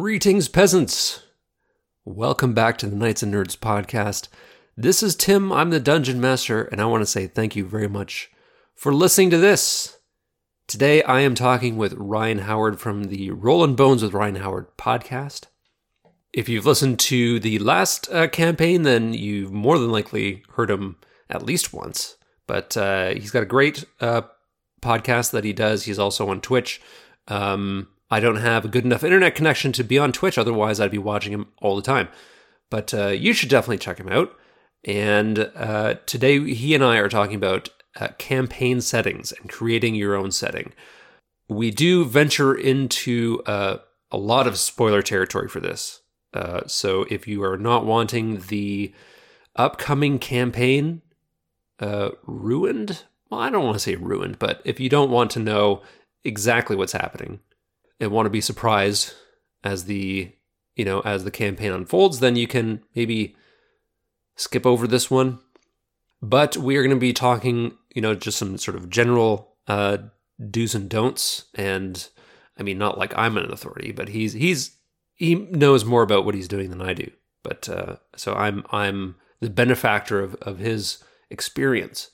Greetings, peasants! Welcome back to the Knights and Nerds podcast. This is Tim, I'm the Dungeon Master, and I want to say thank you very much for listening to this. Today I am talking with Ryan Howard from the Rollin' Bones with Ryan Howard podcast. If you've listened to the last uh, campaign, then you've more than likely heard him at least once. But uh, he's got a great uh, podcast that he does. He's also on Twitch. Um, I don't have a good enough internet connection to be on Twitch, otherwise, I'd be watching him all the time. But uh, you should definitely check him out. And uh, today, he and I are talking about uh, campaign settings and creating your own setting. We do venture into uh, a lot of spoiler territory for this. Uh, so if you are not wanting the upcoming campaign uh, ruined, well, I don't want to say ruined, but if you don't want to know exactly what's happening and want to be surprised as the you know as the campaign unfolds, then you can maybe skip over this one. But we are going to be talking, you know, just some sort of general uh, do's and don'ts, and I mean, not like I'm an authority, but he's he's he knows more about what he's doing than I do. But uh, so I'm I'm the benefactor of of his experience.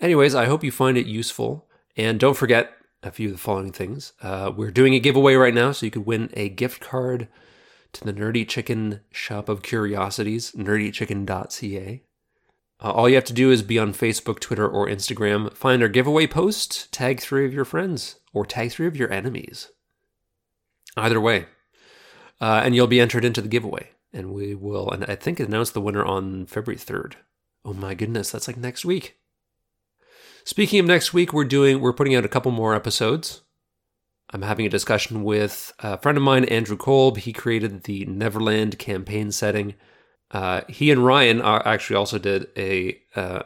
Anyways, I hope you find it useful, and don't forget a few of the following things. Uh, we're doing a giveaway right now, so you could win a gift card to the Nerdy Chicken Shop of Curiosities, nerdychicken.ca. Uh, all you have to do is be on Facebook, Twitter, or Instagram, find our giveaway post, tag three of your friends, or tag three of your enemies. Either way. Uh, and you'll be entered into the giveaway. And we will, and I think, announce the winner on February 3rd. Oh my goodness, that's like next week. Speaking of next week, we're doing we're putting out a couple more episodes. I'm having a discussion with a friend of mine, Andrew Kolb. He created the Neverland campaign setting. Uh, he and Ryan actually also did a uh,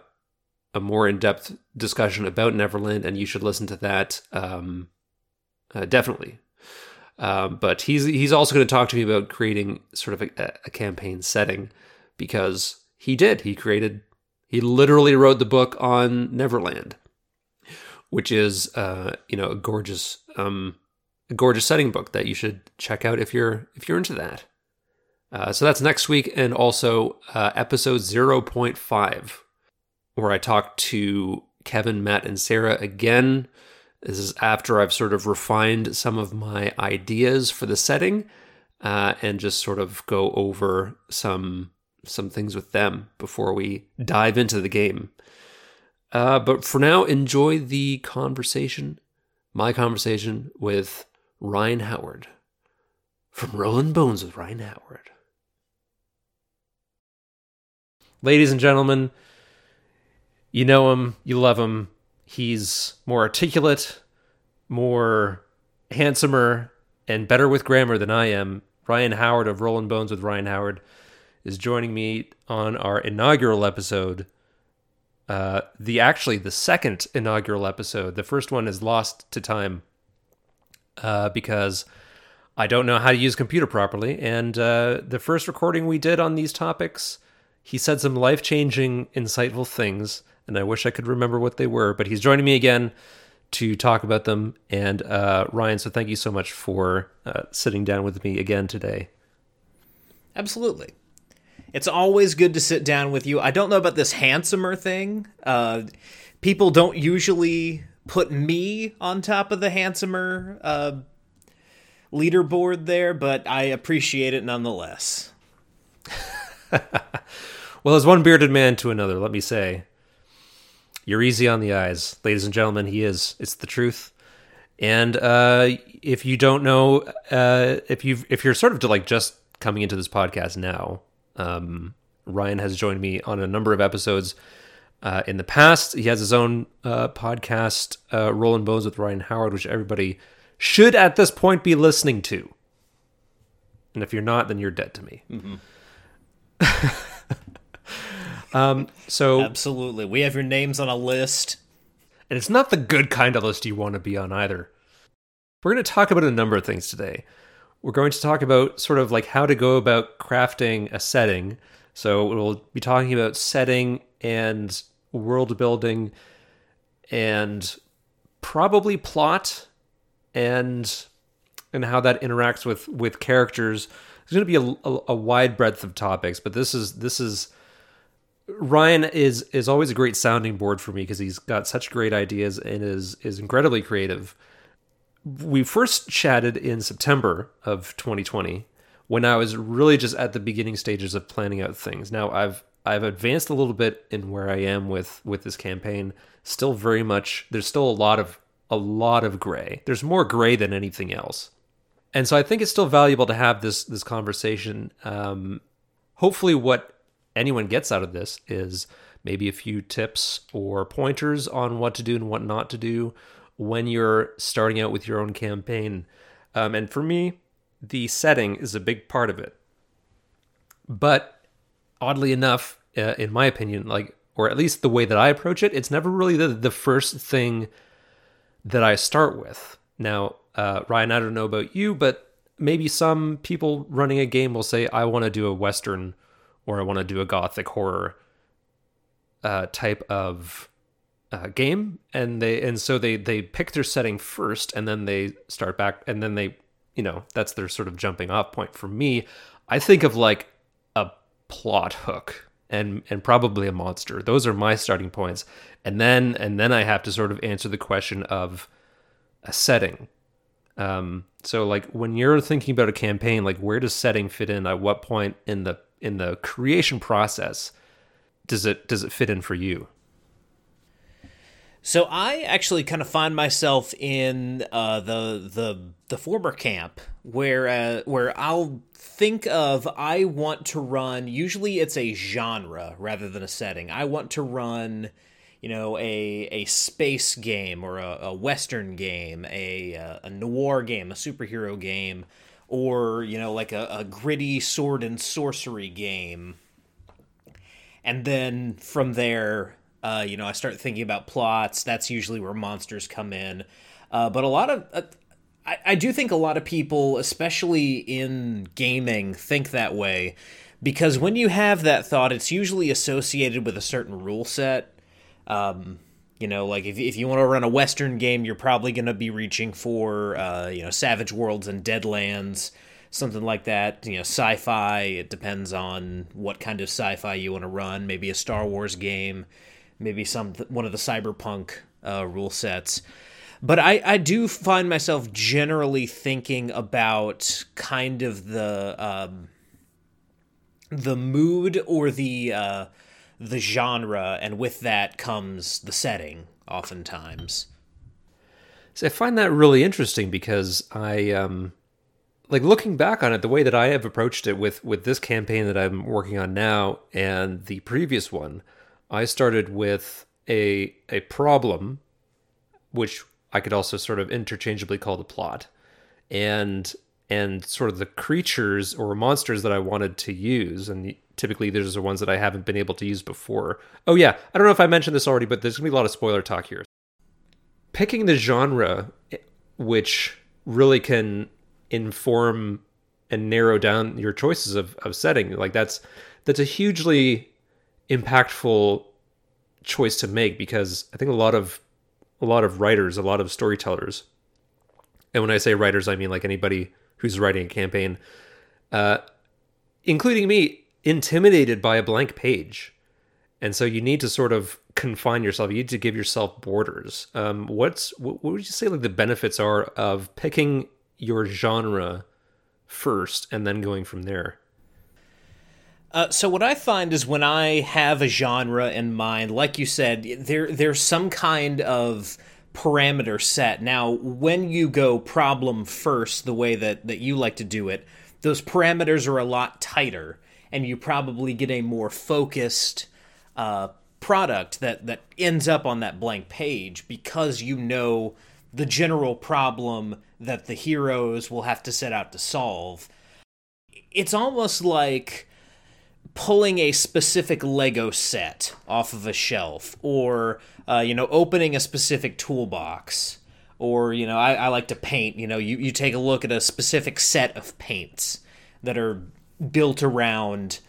a more in depth discussion about Neverland, and you should listen to that um, uh, definitely. Um, but he's he's also going to talk to me about creating sort of a, a campaign setting because he did. He created he literally wrote the book on Neverland, which is uh, you know a gorgeous um, a gorgeous setting book that you should check out if you're if you're into that. Uh, so that's next week, and also uh, episode zero point five, where I talk to Kevin, Matt, and Sarah again. This is after I've sort of refined some of my ideas for the setting, uh, and just sort of go over some some things with them before we dive into the game. Uh, but for now, enjoy the conversation, my conversation with Ryan Howard from Rollin' Bones with Ryan Howard. Ladies and gentlemen, you know him, you love him. He's more articulate, more handsomer, and better with grammar than I am. Ryan Howard of Rollin' Bones with Ryan Howard is joining me on our inaugural episode. Uh, the actually the second inaugural episode. The first one is lost to time uh, because I don't know how to use computer properly. And uh, the first recording we did on these topics, he said some life changing, insightful things, and I wish I could remember what they were. But he's joining me again to talk about them. And uh, Ryan, so thank you so much for uh, sitting down with me again today. Absolutely. It's always good to sit down with you. I don't know about this handsomer thing. Uh, people don't usually put me on top of the handsomer uh, leaderboard there, but I appreciate it nonetheless. well, as one bearded man to another, let me say, you're easy on the eyes, ladies and gentlemen. He is. It's the truth. And uh, if you don't know, uh, if you if you're sort of like just coming into this podcast now, um, Ryan has joined me on a number of episodes uh, in the past. He has his own uh, podcast, uh, Rollin' Bones with Ryan Howard, which everybody should at this point be listening to. And if you're not, then you're dead to me. Mm-hmm. um, so absolutely, we have your names on a list, and it's not the good kind of list you want to be on either. We're going to talk about a number of things today we're going to talk about sort of like how to go about crafting a setting. So we'll be talking about setting and world building and probably plot and and how that interacts with with characters. There's going to be a, a, a wide breadth of topics, but this is this is Ryan is is always a great sounding board for me because he's got such great ideas and is is incredibly creative. We first chatted in September of 2020 when I was really just at the beginning stages of planning out things. Now I've I've advanced a little bit in where I am with with this campaign. Still very much there's still a lot of a lot of gray. There's more gray than anything else. And so I think it's still valuable to have this this conversation. Um, hopefully what anyone gets out of this is maybe a few tips or pointers on what to do and what not to do when you're starting out with your own campaign. Um, and for me, the setting is a big part of it. But oddly enough, uh, in my opinion, like, or at least the way that I approach it, it's never really the, the first thing that I start with. Now, uh, Ryan, I don't know about you, but maybe some people running a game will say, I want to do a Western or I want to do a Gothic horror uh, type of uh, game. And they, and so they, they pick their setting first and then they start back and then they you know, that's their sort of jumping off point. For me, I think of like a plot hook and and probably a monster. Those are my starting points. And then and then I have to sort of answer the question of a setting. Um, so like when you're thinking about a campaign, like where does setting fit in? At what point in the in the creation process does it does it fit in for you? So I actually kind of find myself in uh, the the the former camp where uh, where I'll think of I want to run. Usually it's a genre rather than a setting. I want to run, you know, a a space game or a, a western game, a uh, a noir game, a superhero game, or you know, like a, a gritty sword and sorcery game. And then from there, uh, you know, I start thinking about plots. That's usually where monsters come in. Uh, but a lot of, uh, I, I do think a lot of people, especially in gaming, think that way because when you have that thought, it's usually associated with a certain rule set. Um, you know, like if, if you want to run a Western game, you're probably going to be reaching for, uh, you know, Savage Worlds and Deadlands, something like that. You know, sci fi, it depends on what kind of sci fi you want to run. Maybe a Star Wars game maybe some one of the cyberpunk uh, rule sets. But I, I do find myself generally thinking about kind of the um, the mood or the uh, the genre, and with that comes the setting. Oftentimes, so I find that really interesting because I um, like looking back on it, the way that I have approached it with with this campaign that I'm working on now and the previous one I started with a a problem, which I could also sort of interchangeably call the plot, and and sort of the creatures or monsters that I wanted to use, and typically those are ones that I haven't been able to use before. Oh yeah, I don't know if I mentioned this already, but there's gonna be a lot of spoiler talk here. Picking the genre, which really can inform and narrow down your choices of, of setting, like that's that's a hugely impactful choice to make because I think a lot of a lot of writers, a lot of storytellers, and when I say writers, I mean like anybody who's writing a campaign, uh, including me, intimidated by a blank page, and so you need to sort of confine yourself. You need to give yourself borders. Um, what's what, what would you say like the benefits are of picking your genre first and then going from there? Uh, so what I find is when I have a genre in mind, like you said, there there's some kind of parameter set. Now, when you go problem first, the way that that you like to do it, those parameters are a lot tighter, and you probably get a more focused uh, product that that ends up on that blank page because you know the general problem that the heroes will have to set out to solve. It's almost like pulling a specific Lego set off of a shelf, or uh, you know, opening a specific toolbox, or you know, I, I like to paint. You know, you, you take a look at a specific set of paints that are built around,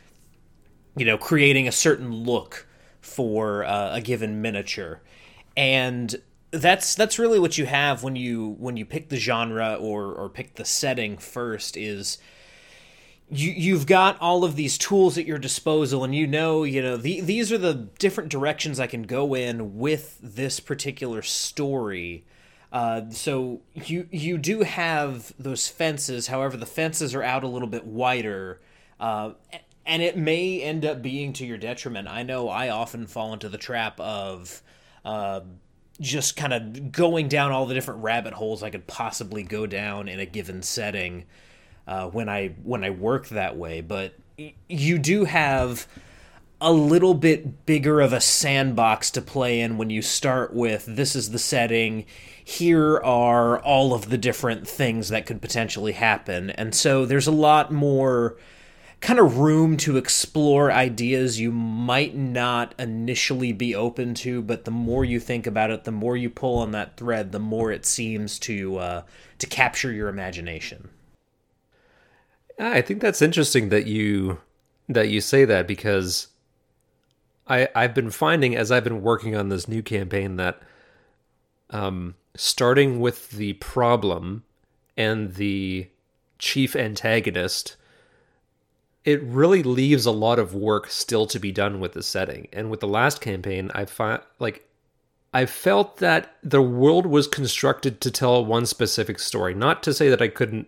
you know, creating a certain look for uh, a given miniature, and that's that's really what you have when you when you pick the genre or or pick the setting first is you you've got all of these tools at your disposal and you know you know the, these are the different directions I can go in with this particular story. Uh, so you you do have those fences. However the fences are out a little bit wider uh, and it may end up being to your detriment. I know I often fall into the trap of uh, just kind of going down all the different rabbit holes I could possibly go down in a given setting uh, when I when I work that way. But you do have a little bit bigger of a sandbox to play in when you start with this is the setting here are all of the different things that could potentially happen and so there's a lot more kind of room to explore ideas you might not initially be open to, but the more you think about it, the more you pull on that thread, the more it seems to uh, to capture your imagination. I think that's interesting that you that you say that because I I've been finding as I've been working on this new campaign that um starting with the problem and the chief antagonist it really leaves a lot of work still to be done with the setting. And with the last campaign, I find like I felt that the world was constructed to tell one specific story. Not to say that I couldn't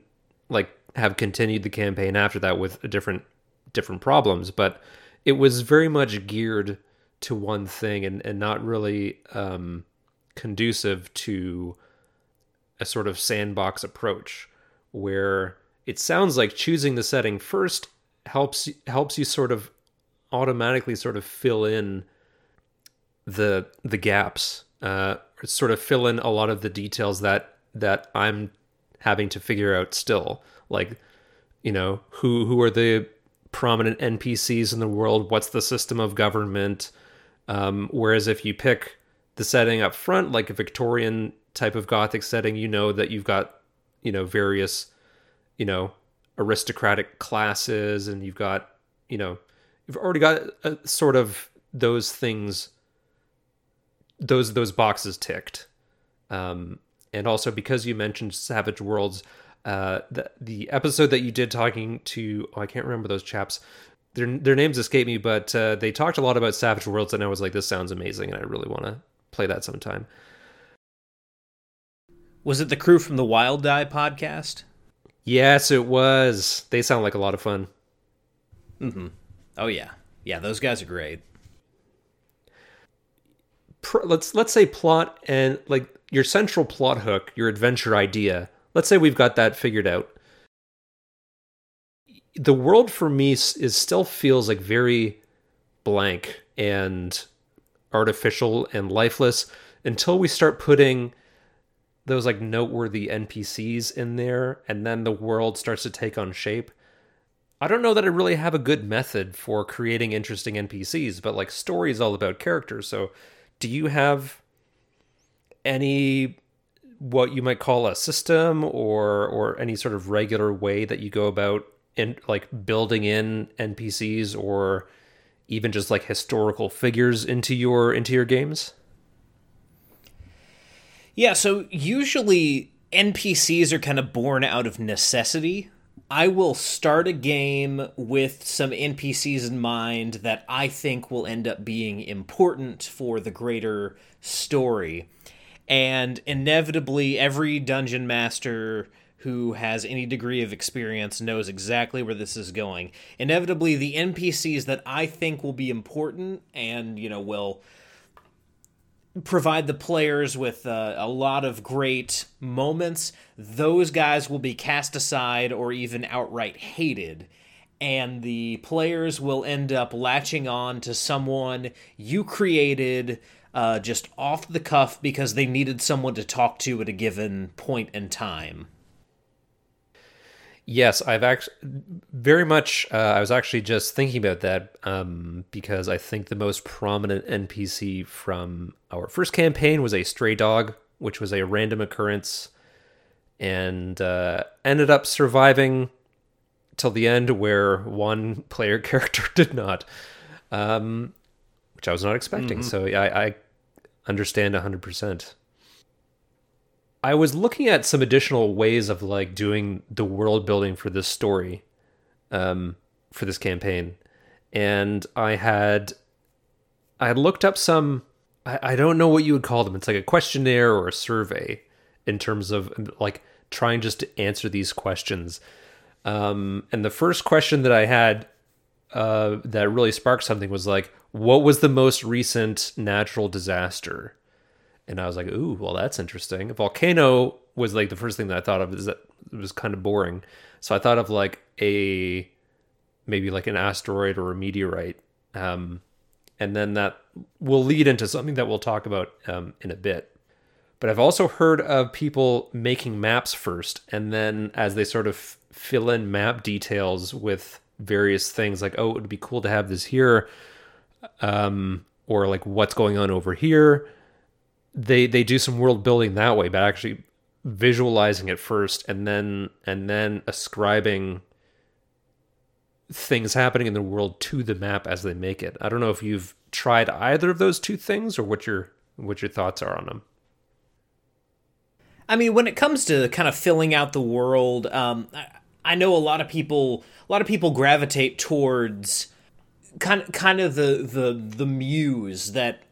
like have continued the campaign after that with different different problems, but it was very much geared to one thing and, and not really um, conducive to a sort of sandbox approach where it sounds like choosing the setting first helps helps you sort of automatically sort of fill in the the gaps uh sort of fill in a lot of the details that that I'm having to figure out still like you know who who are the prominent NPCs in the world? What's the system of government? Um whereas if you pick the setting up front like a Victorian type of gothic setting you know that you've got you know various you know aristocratic classes and you've got you know you've already got a, sort of those things those those boxes ticked. Um, and also because you mentioned savage worlds uh, the, the episode that you did talking to oh, i can't remember those chaps their, their names escape me but uh, they talked a lot about savage worlds and i was like this sounds amazing and i really want to play that sometime was it the crew from the wild die podcast Yes, it was. They sound like a lot of fun. Mm-hmm. Oh yeah, yeah. Those guys are great. let's let's say plot and like your central plot hook, your adventure idea. Let's say we've got that figured out. The world for me is still feels like very blank and artificial and lifeless until we start putting those like noteworthy NPCs in there, and then the world starts to take on shape. I don't know that I really have a good method for creating interesting NPCs, but like story is all about characters. So, do you have any what you might call a system or or any sort of regular way that you go about in like building in NPCs or even just like historical figures into your into your games? Yeah, so usually NPCs are kind of born out of necessity. I will start a game with some NPCs in mind that I think will end up being important for the greater story. And inevitably, every dungeon master who has any degree of experience knows exactly where this is going. Inevitably, the NPCs that I think will be important and, you know, will provide the players with uh, a lot of great moments, those guys will be cast aside or even outright hated. And the players will end up latching on to someone you created uh, just off the cuff because they needed someone to talk to at a given point in time. Yes, I've actually very much. Uh, I was actually just thinking about that um, because I think the most prominent NPC from our first campaign was a stray dog, which was a random occurrence, and uh, ended up surviving till the end, where one player character did not, um, which I was not expecting. Mm-hmm. So I, I understand hundred percent. I was looking at some additional ways of like doing the world building for this story, um, for this campaign, and I had, I had looked up some. I, I don't know what you would call them. It's like a questionnaire or a survey, in terms of like trying just to answer these questions. Um, and the first question that I had uh, that really sparked something was like, what was the most recent natural disaster? And I was like, ooh, well, that's interesting. A volcano was like the first thing that I thought of is that it was kind of boring. So I thought of like a maybe like an asteroid or a meteorite. Um, and then that will lead into something that we'll talk about um, in a bit. But I've also heard of people making maps first, and then as they sort of fill in map details with various things, like, oh, it would be cool to have this here, um, or like what's going on over here. They they do some world building that way, but actually visualizing it first, and then and then ascribing things happening in the world to the map as they make it. I don't know if you've tried either of those two things, or what your what your thoughts are on them. I mean, when it comes to kind of filling out the world, um, I, I know a lot of people, a lot of people gravitate towards kind of, kind of the the the muse that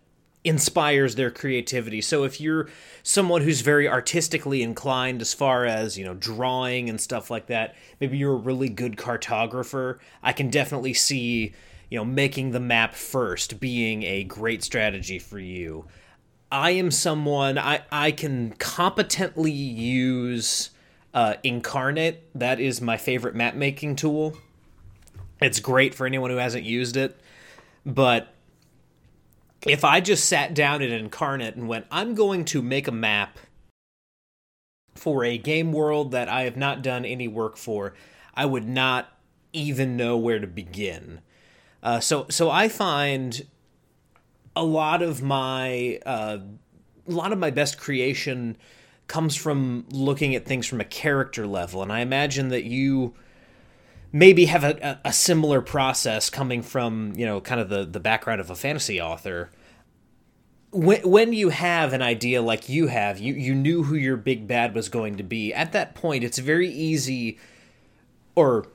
inspires their creativity. So if you're someone who's very artistically inclined as far as, you know, drawing and stuff like that, maybe you're a really good cartographer, I can definitely see, you know, making the map first being a great strategy for you. I am someone I I can competently use uh, Inkarnate. That is my favorite map making tool. It's great for anyone who hasn't used it, but if I just sat down in Inkarnate and went, I'm going to make a map for a game world that I have not done any work for, I would not even know where to begin. Uh, so so I find a lot of my uh, a lot of my best creation comes from looking at things from a character level, and I imagine that you maybe have a, a similar process coming from you know kind of the the background of a fantasy author. When, when you have an idea like you have, you, you knew who your big bad was going to be. At that point, it's very easy, or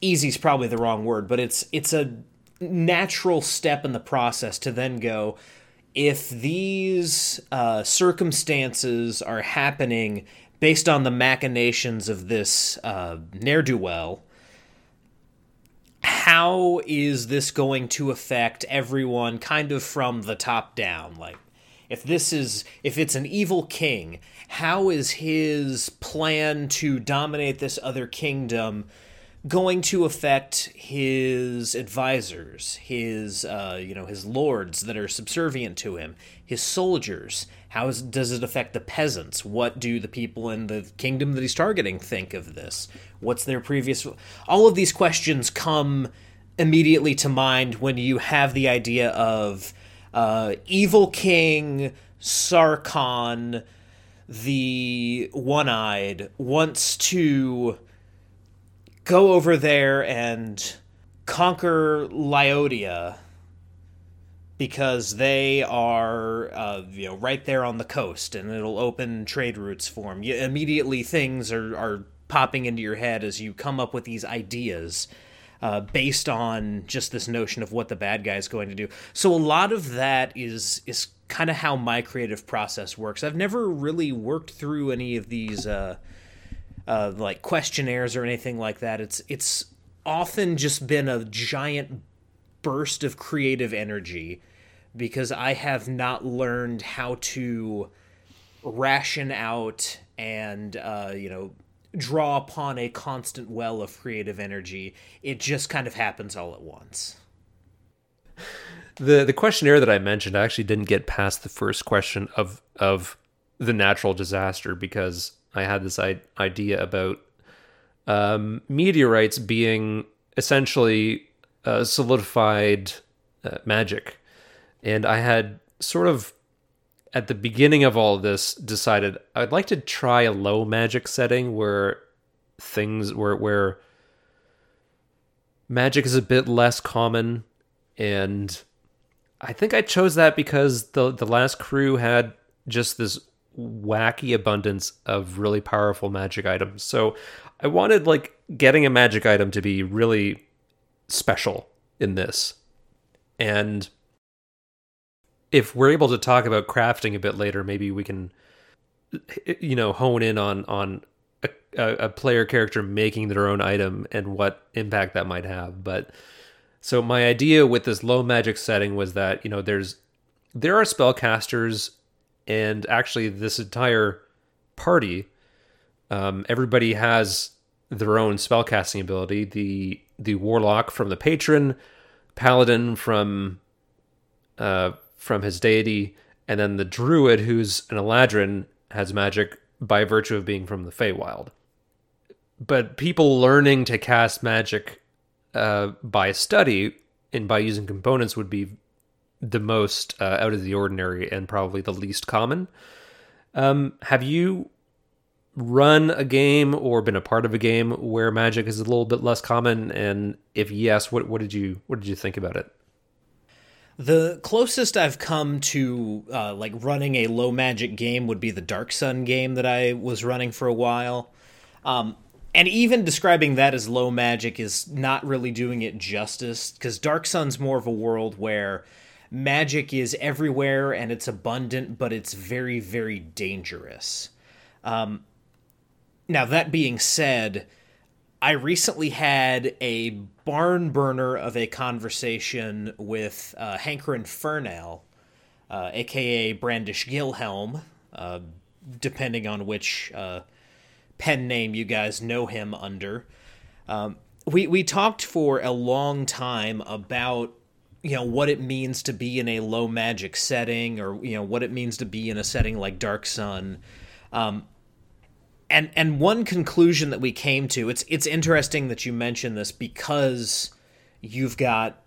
easy is probably the wrong word, but it's it's a natural step in the process to then go if these uh, circumstances are happening based on the machinations of this uh, ne'er do well, how is this going to affect everyone kind of from the top down? Like, if this is, if it's an evil king, how is his plan to dominate this other kingdom? Going to affect his advisors, his uh, you know his lords that are subservient to him, his soldiers. How is, does it affect the peasants? What do the people in the kingdom that he's targeting think of this? What's their previous? All of these questions come immediately to mind when you have the idea of uh, evil king Sarkhan, the one-eyed, wants to go over there and conquer Lyodia because they are uh, you know right there on the coast and it'll open trade routes for them. You, immediately things are, are popping into your head as you come up with these ideas uh, based on just this notion of what the bad guy is going to do. So a lot of that is is kind of how my creative process works. I've never really worked through any of these uh, uh, like questionnaires or anything like that. It's it's often just been a giant burst of creative energy because I have not learned how to ration out and uh, you know draw upon a constant well of creative energy. It just kind of happens all at once. The the questionnaire that I mentioned, I actually didn't get past the first question of of the natural disaster because I had this I- idea about um, meteorites being essentially uh, solidified uh, magic. And I had sort of, at the beginning of all of this, decided I'd like to try a low magic setting where things, where, where magic is a bit less common. And I think I chose that because the, the last crew had just this wacky abundance of really powerful magic items. So I wanted like getting a magic item to be really special in this. And if we're able to talk about crafting a bit later, maybe we can you know hone in on on a, a player character making their own item and what impact that might have. But so my idea with this low magic setting was that you know there's there are spellcasters and actually this entire party um, everybody has their own spellcasting ability the the warlock from the patron paladin from uh, from his deity and then the druid who's an eladrin has magic by virtue of being from the Feywild. But people learning to cast magic uh, by study and by using components would be the most uh, out of the ordinary and probably the least common. Um, have you run a game or been a part of a game where magic is a little bit less common? And if yes, what what did you what did you think about it? The closest I've come to uh, like running a low magic game would be the Dark Sun game that I was running for a while. Um, and even describing that as low magic is not really doing it justice because Dark Sun's more of a world where magic is everywhere and it's abundant, but it's very, very dangerous. Um, now, that being said, I recently had a barn burner of a conversation with uh, Hankerin Ferinale, uh, aka Brandish Gilhelm, uh, depending on which uh, pen name you guys know him under. Um, we we talked for a long time about you know what it means to be in a low magic setting, or you know what it means to be in a setting like Dark Sun. Um, and and one conclusion that we came to it's it's interesting that you mention this because you've got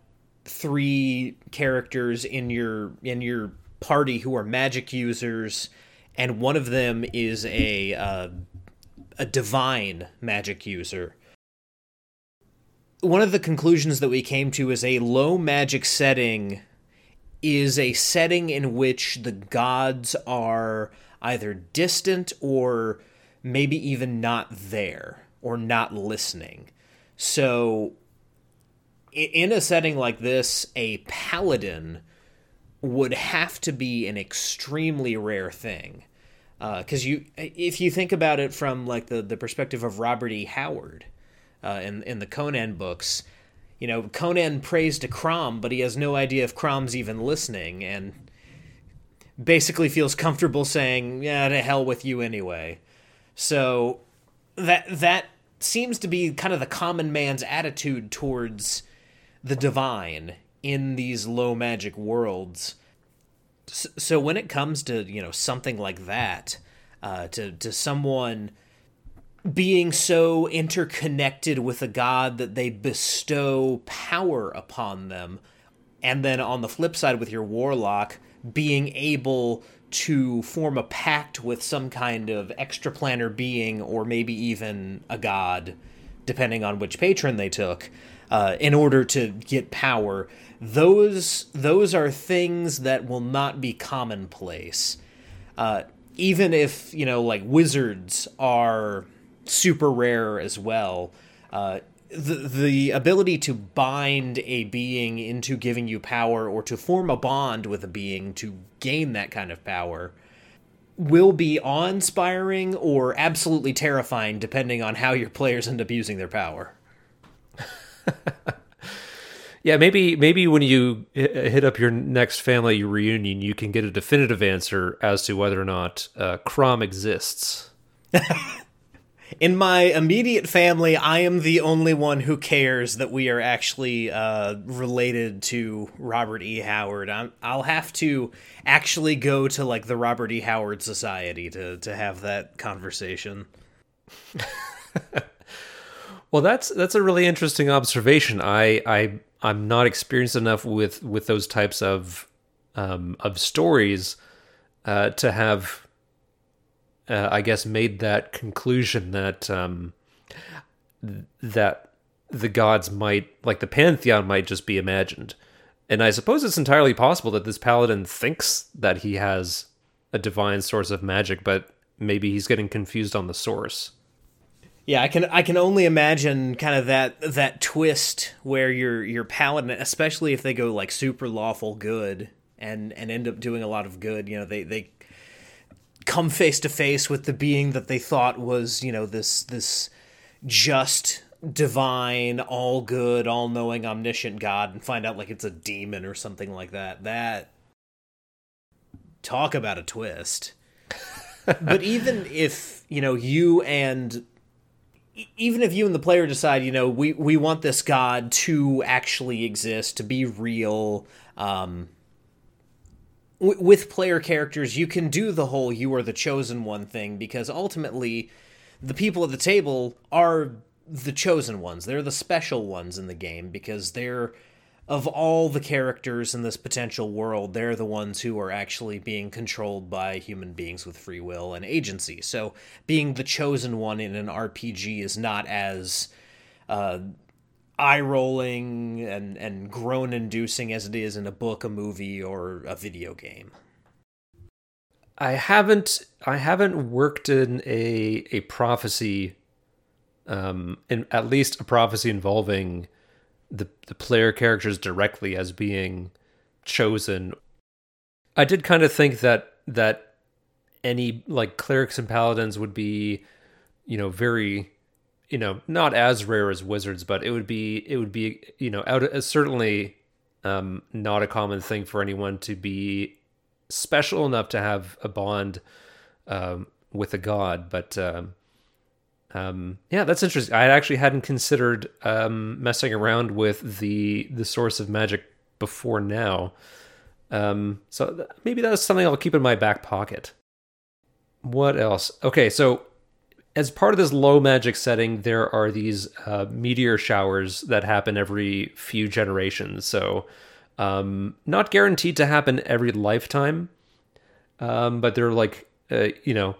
three characters in your in your party who are magic users and one of them is a uh, a divine magic user one of the conclusions that we came to is a low magic setting is a setting in which the gods are either distant or maybe even not there or not listening. So, in a setting like this, a paladin would have to be an extremely rare thing. Because uh, you, if you think about it from like the, the perspective of Robert E. Howard uh, in in the Conan books, you know Conan prays to Crom, but he has no idea if Crom's even listening, and basically feels comfortable saying, "Yeah, to hell with you anyway." So that that seems to be kind of the common man's attitude towards the divine in these low magic worlds. So when it comes to you know something like that, uh, to to someone being so interconnected with a god that they bestow power upon them, and then on the flip side with your warlock being able to form a pact with some kind of extraplanar being or maybe even a god, depending on which patron they took, uh, in order to get power. Those those are things that will not be commonplace. Uh, even if you know, like wizards are super rare as well. Uh, the the ability to bind a being into giving you power or to form a bond with a being to gain that kind of power will be awe-inspiring or absolutely terrifying depending on how your players end up using their power. yeah, maybe maybe when you hit up your next family reunion, you can get a definitive answer as to whether or not uh, Crom exists. in my immediate family, I am the only one who cares that we are actually uh, related to Robert E. Howard. i will have to actually go to like the Robert E. Howard Society to to have that conversation. well, that's that's a really interesting observation. I I I'm not experienced enough with with those types of um, of stories uh, to have uh, I guess, made that conclusion that um, that the gods might, like the pantheon, might just be imagined. And I suppose it's entirely possible that this paladin thinks that he has a divine source of magic, but maybe he's getting confused on the source. Yeah, I can I can only imagine kind of that that twist where your your paladin, especially if they go like super lawful good and and end up doing a lot of good. You know, they they come face to face with the being that they thought was you know this this just divine all good all knowing omniscient god and find out like it's a demon or something like that. That talk about a twist. But even if you know you and even if you and the player decide you know we we want this god to actually exist to be real um with player characters you can do the whole you are the chosen one thing because ultimately the people at the table are the chosen ones they're the special ones in the game because they're of all the characters in this potential world, they're the ones who are actually being controlled by human beings with free will and agency. So being the chosen one in an RPG is not as uh, eye rolling and, and groan inducing as it is in a book, a movie, or a video game. I haven't I haven't worked in a a prophecy um in at least a prophecy involving the the player characters directly as being chosen. I did kind of think that that any like clerics and paladins would be, you know, very, you know, not as rare as wizards, but it would be it would be you know out of, certainly um, not a common thing for anyone to be special enough to have a bond um, with a god, but um, um, yeah, that's interesting. I actually hadn't considered um, messing around with the the source of magic before now. Um, so th- maybe that's something I'll keep in my back pocket. What else? Okay, so as part of this low magic setting, there are these uh, meteor showers that happen every few generations. So, um, not guaranteed to happen every lifetime, um, but they're like, uh, you know,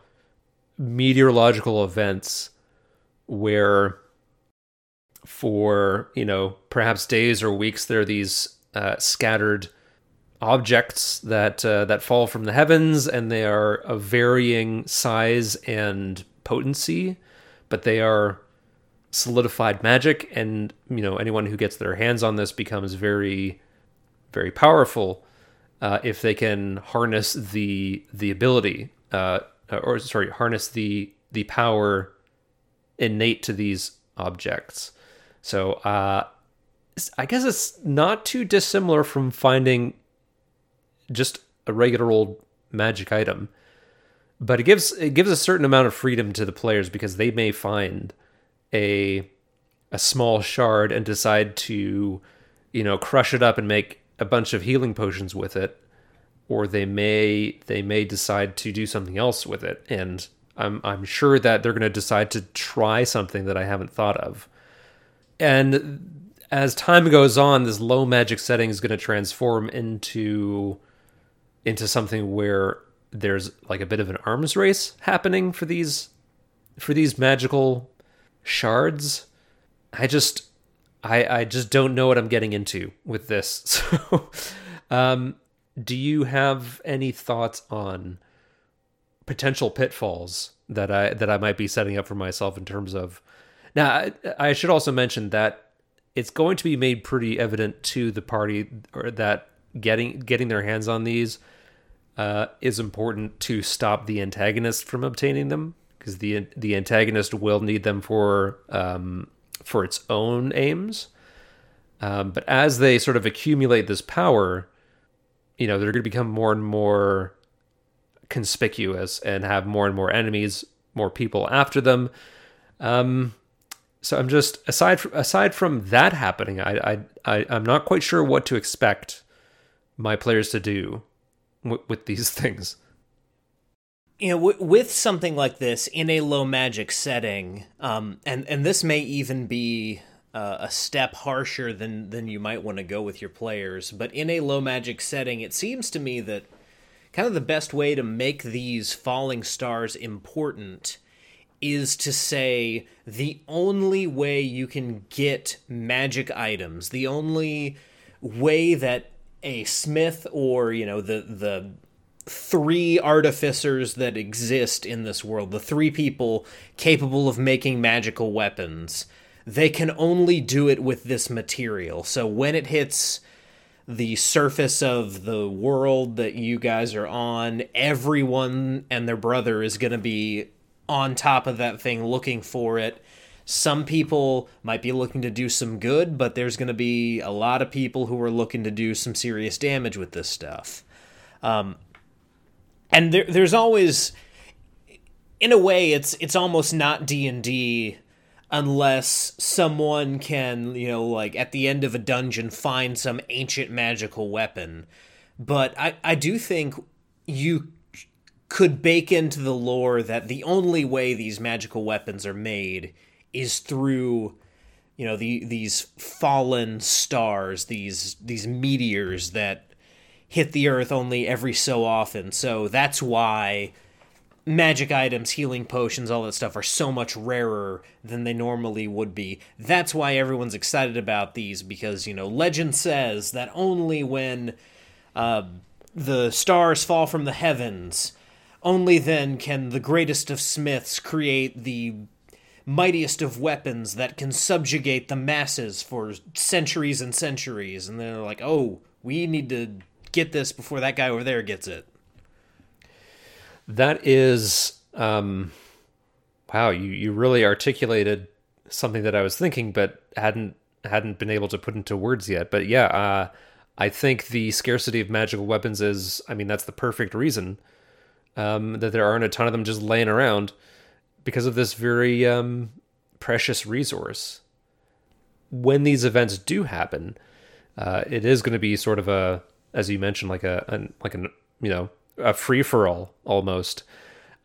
meteorological events where for you know perhaps days or weeks there are these uh, scattered objects that uh, that fall from the heavens and they are of varying size and potency but they are solidified magic and you know anyone who gets their hands on this becomes very very powerful uh, if they can harness the the ability uh, or sorry harness the the power innate to these objects. So uh, I guess it's not too dissimilar from finding just a regular old magic item, but it gives it gives a certain amount of freedom to the players because they may find a a small shard and decide to you know crush it up and make a bunch of healing potions with it or they may they may decide to do something else with it and I'm I'm sure that they're going to decide to try something that I haven't thought of. And as time goes on, this low magic setting is going to transform into into something where there's like a bit of an arms race happening for these for these magical shards. I just I I just don't know what I'm getting into with this. So um do you have any thoughts on potential pitfalls that I that I might be setting up for myself in terms of. Now, I, I should also mention that it's going to be made pretty evident to the party or that getting getting their hands on these uh, is important to stop the antagonist from obtaining them because the the antagonist will need them for um, for its own aims. Um, but as they sort of accumulate this power, you know, they're going to become more and more conspicuous and have more and more enemies, more people after them. Um, so I'm just aside from aside from that happening, I I, I am not quite sure what to expect my players to do with these things. You know, w- with something like this in a low magic setting, um, and and this may even be uh, a step harsher than than you might want to go with your players, but in a low magic setting, it seems to me that kind of the best way to make these falling stars important is to say the only way you can get magic items, the only way that a smith or, you know, the the three artificers that exist in this world, the three people capable of making magical weapons, they can only do it with this material. So when it hits the surface of the world that you guys are on, everyone and their brother is going to be on top of that thing looking for it. Some people might be looking to do some good, but there's going to be a lot of people who are looking to do some serious damage with this stuff. Um, and there, there's always, in a way, it's it's almost not D and D unless someone can, you know, like at the end of a dungeon find some ancient magical weapon. But I, I do think you could bake into the lore that the only way these magical weapons are made is through you know the these fallen stars these these meteors that hit the earth only every so often so that's why magic items, healing potions, all that stuff are so much rarer than they normally would be. That's why everyone's excited about these because, you know, legend says that only when uh, the stars fall from the heavens, only then can the greatest of smiths create the mightiest of weapons that can subjugate the masses for centuries and centuries. And they're like, oh, we need to get this before that guy over there gets it. That is, um, wow, you, you really articulated something that I was thinking, but hadn't hadn't been able to put into words yet. But yeah, uh, I think the scarcity of magical weapons is, I mean, that's the perfect reason um, that there aren't a ton of them just laying around because of this very um, precious resource. When these events do happen, uh, it is going to be sort of a, as you mentioned, like a, an, like an, you know, a free for all almost.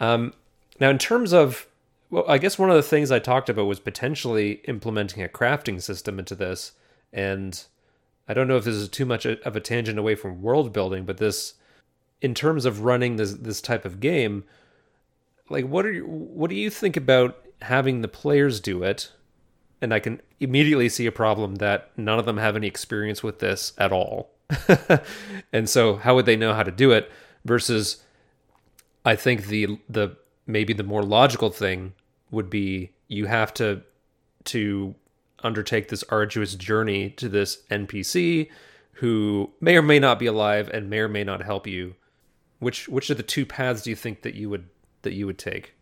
Um, now, in terms of, well, I guess one of the things I talked about was potentially implementing a crafting system into this, and I don't know if this is too much of a tangent away from world building, but this, in terms of running this this type of game, like what are you, what do you think about having the players do it? And I can immediately see a problem that none of them have any experience with this at all. and so, how would they know how to do it? versus I think the the maybe the more logical thing would be you have to to undertake this arduous journey to this NPC who may or may not be alive and may or may not help you. Which which of the two paths do you think that you would that you would take?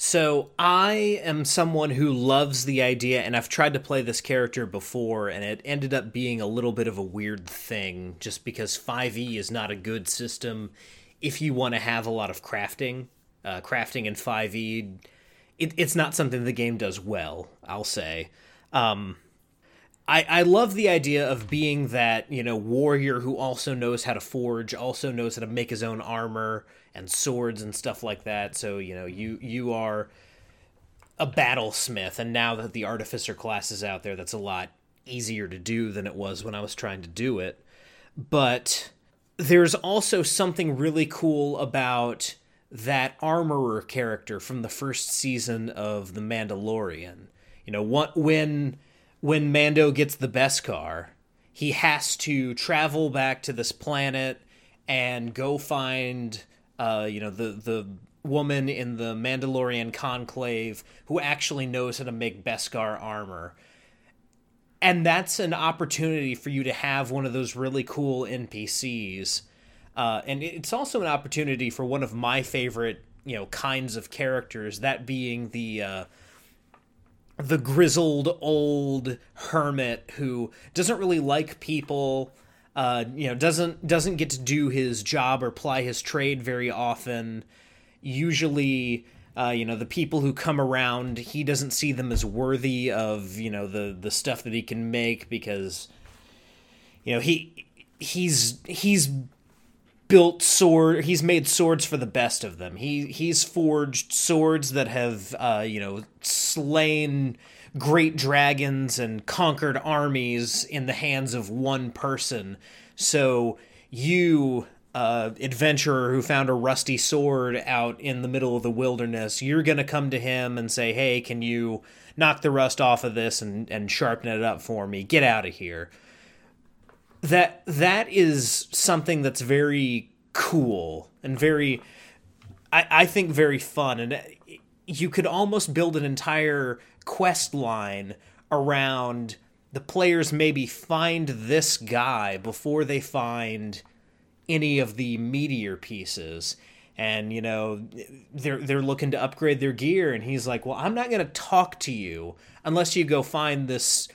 So I am someone who loves the idea, and I've tried to play this character before, and it ended up being a little bit of a weird thing, just because 5e is not a good system if you want to have a lot of crafting. Uh, crafting in 5e, it, it's not something the game does well, I'll say. Um, I, I love the idea of being that, you know, warrior who also knows how to forge, also knows how to make his own armor and swords and stuff like that. So, you know, you you are a battlesmith and now that the artificer class is out there, that's a lot easier to do than it was when I was trying to do it. But there's also something really cool about that armorer character from the first season of The Mandalorian. You know, what when when Mando gets the Beskar, he has to travel back to this planet and go find, uh, you know, the the woman in the Mandalorian conclave who actually knows how to make Beskar armor. And that's an opportunity for you to have one of those really cool NPCs. Uh, and it's also an opportunity for one of my favorite, you know, kinds of characters, that being the uh, the grizzled old hermit who doesn't really like people uh, you know doesn't doesn't get to do his job or ply his trade very often. Usually uh, you know the people who come around he doesn't see them as worthy of you know the the stuff that he can make because you know he he's he's built sword he's made swords for the best of them. He he's forged swords that have uh you know slain great dragons and conquered armies in the hands of one person. So you uh adventurer who found a rusty sword out in the middle of the wilderness you're to come to him and say hey can you knock the rust off of this and and sharpen it up for me? Get out of here that that is something that's very cool and very, I, I think, very fun. And uh, you could almost build an entire quest line around the players maybe find this guy before they find any of the meteor pieces and you know they're they're looking to upgrade their gear and he's like well i'm not going to talk to you unless you go find this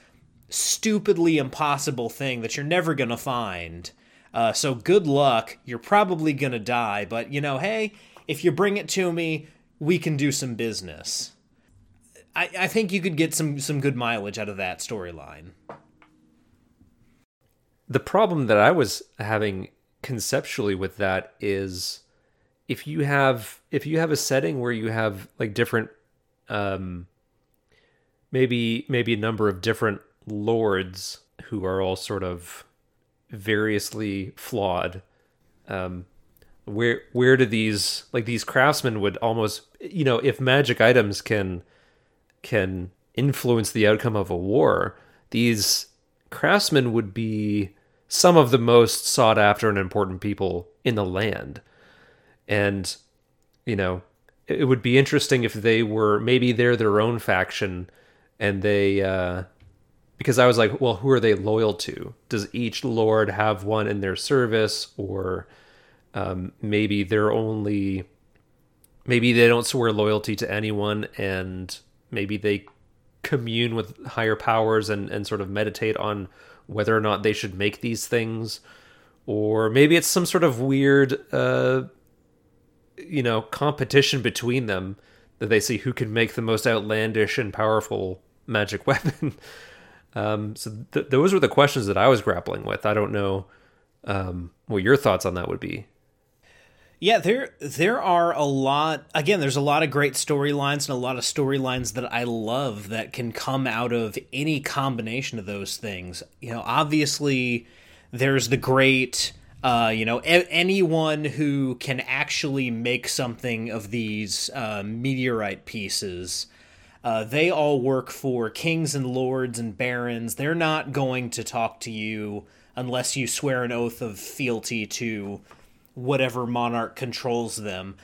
stupidly impossible thing that you're never going to find. Uh, so good luck. You're probably going to die but you know hey if you bring it to me we can do some business. I, I think you could get some some good mileage out of that storyline. The problem that I was having conceptually with that is if you have if you have a setting where you have like different um maybe maybe a number of different lords who are all sort of variously flawed um where where do these like these craftsmen would almost you know if magic items can can influence the outcome of a war, these craftsmen would be some of the most sought after and important people in the land. And, you know, it would be interesting if they were maybe they're their own faction and they, uh, because I was like, well, who are they loyal to? Does each lord have one in their service or um, maybe they're only, maybe they don't swear loyalty to anyone and maybe they commune with higher powers and, and sort of meditate on whether or not they should make these things or maybe it's some sort of weird uh, you know competition between them that they see who can make the most outlandish and powerful magic weapon um, so th- those were the questions that i was grappling with i don't know um, what your thoughts on that would be yeah, there there are a lot. Again, there's a lot of great storylines and a lot of storylines that I love that can come out of any combination of those things. You know, obviously, there's the great. Uh, you know, a- anyone who can actually make something of these uh, meteorite pieces, uh, they all work for kings and lords and barons. They're not going to talk to you unless you swear an oath of fealty to whatever monarch controls them.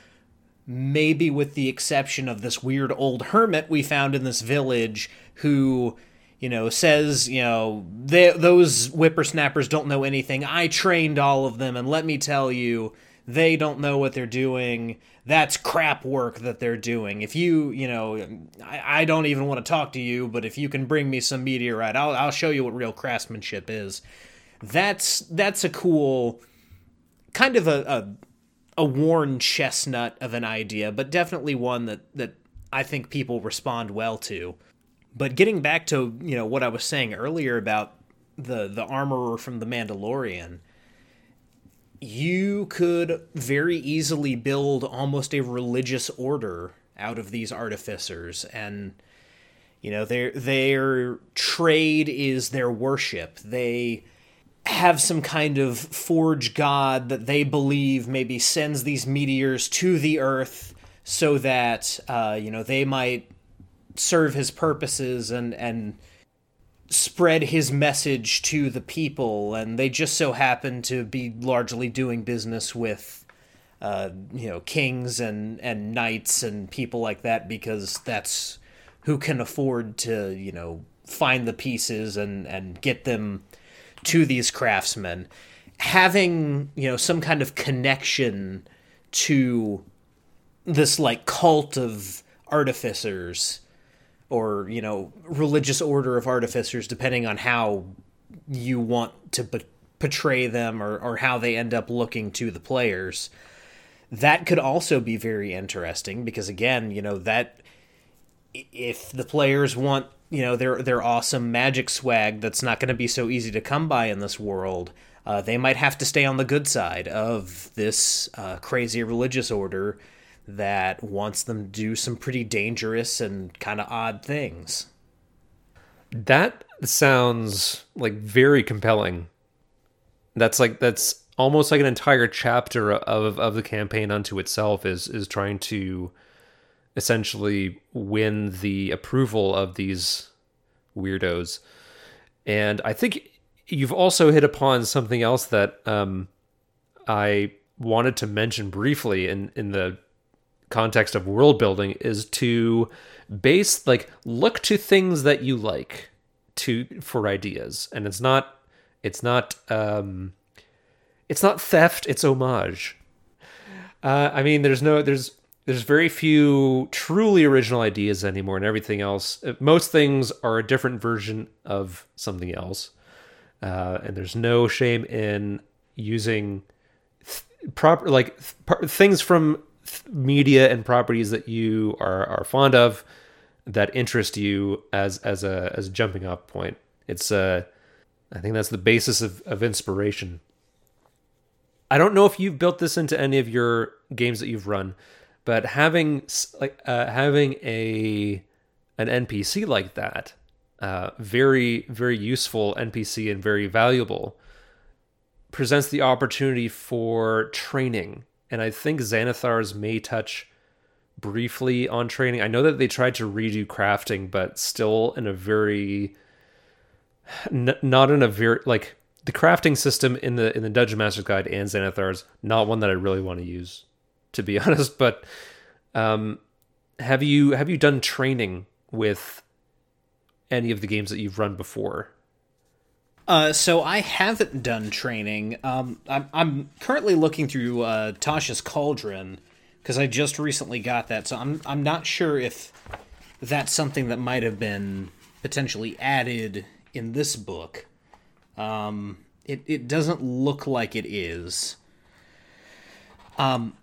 Maybe with the exception of this weird old hermit we found in this village who, you know, says, you know, they, those whippersnappers don't know anything. I trained all of them, and let me tell you, they don't know what they're doing. That's crap work that they're doing. If you, you know, I, I don't even want to talk to you, but if you can bring me some meteorite, I'll, I'll show you what real craftsmanship is. That's that's a cool kind of a, a, a worn chestnut of an idea, but definitely one that that I think people respond well to. But getting back to you know what I was saying earlier about the the armorer from the Mandalorian, you could very easily build almost a religious order out of these artificers. And you know their their trade is their worship. They have some kind of forge god that they believe maybe sends these meteors to the earth so that uh, you know they might serve his purposes and and spread his message to the people and they just so happen to be largely doing business with uh, you know kings and and knights and people like that because that's who can afford to you know find the pieces and and get them to these craftsmen. Having you know some kind of connection to this like cult of artificers or you know religious order of artificers depending on how you want to b- portray them or, or how they end up looking to the players that could also be very interesting because again you know that if the players want you know their their awesome magic swag that's not going to be so easy to come by in this world. Uh, they might have to stay on the good side of this uh, crazy religious order that wants them to do some pretty dangerous and kind of odd things. That sounds like very compelling. That's like that's almost like an entire chapter of of the campaign unto itself is is trying to essentially win the approval of these weirdos. And I think you've also hit upon something else that um, I wanted to mention briefly in in the context of world building is to base like look to things that you like to for ideas. And it's not it's not um it's not theft it's homage. Uh i mean there's no there's there's very few truly original ideas anymore and everything else. Most things are a different version of something else. Uh and there's no shame in using th- proper like th- things from media and properties that you are are fond of that interest you as as a as a jumping off point. It's uh I think that's the basis of, of inspiration. I don't know if you've built this into any of your games that you've run, but having like uh, having a an NPC like that, uh, very very useful NPC and very valuable, presents the opportunity for training. And I think Xanathars may touch briefly on training. I know that they tried to redo crafting, but still in a very n- not in a very like the crafting system in the in the Dungeon Master's Guide and Xanathar's not one that I really want to use, to be honest. But um, have you have you done training with any of the games that you've run before? Uh, so I haven't done training. Um, I'm, I'm currently looking through uh, Tasha's Cauldron because I just recently got that. So I'm I'm not sure if that's something that might have been potentially added in this book. Um, it it doesn't look like it is. Um,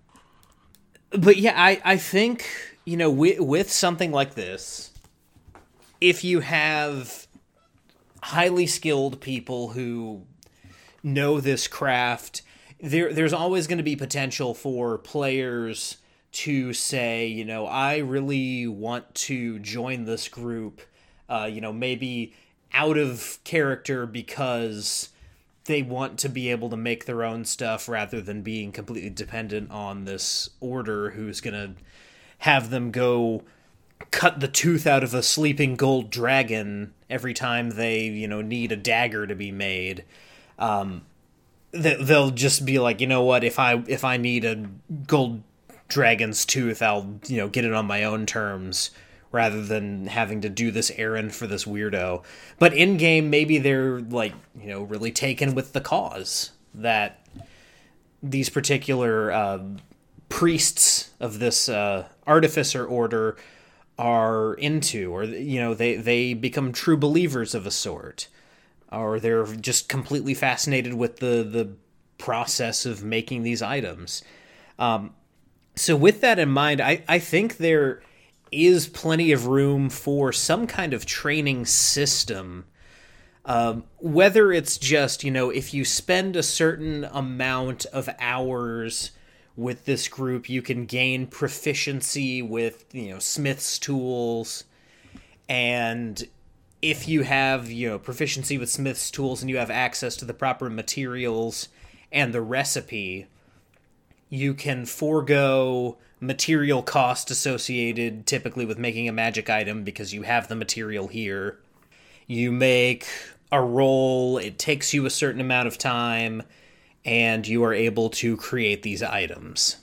but yeah, I I think you know with with something like this, if you have highly skilled people who know this craft there there's always going to be potential for players to say, you know, I really want to join this group, uh, you know, maybe out of character because they want to be able to make their own stuff rather than being completely dependent on this order who's going to have them go cut the tooth out of a sleeping gold dragon every time they, you know, need a dagger to be made. Um, they'll just be like, you know what, if I if I need a gold dragon's tooth, I'll you know get it on my own terms rather than having to do this errand for this weirdo. But in game, maybe they're like you know really taken with the cause that these particular uh, priests of this uh, artificer order are into, or you know they they become true believers of a sort or they're just completely fascinated with the the process of making these items. Um, so with that in mind, I, I think there is plenty of room for some kind of training system. Um, whether it's just, you know, if you spend a certain amount of hours with this group, you can gain proficiency with, you know, Smith's tools. And if you have you know proficiency with Smith's tools and you have access to the proper materials and the recipe, you can forego material cost associated typically with making a magic item because you have the material here. You make a roll, it takes you a certain amount of time, and you are able to create these items.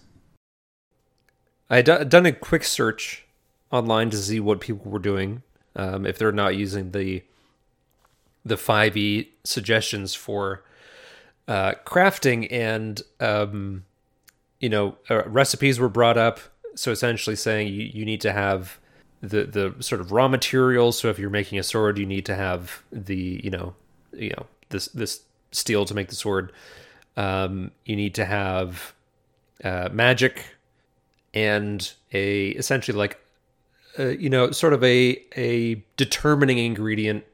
I had done a quick search online to see what people were doing um, if they're not using the the 5e suggestions for uh, crafting and um, you know uh, recipes were brought up. So essentially saying you, you need to have the the sort of raw materials so if you're making a sword you need to have the you know you know this this steel to make the sword um, you need to have uh, magic and a essentially like uh, you know, sort of a a determining ingredient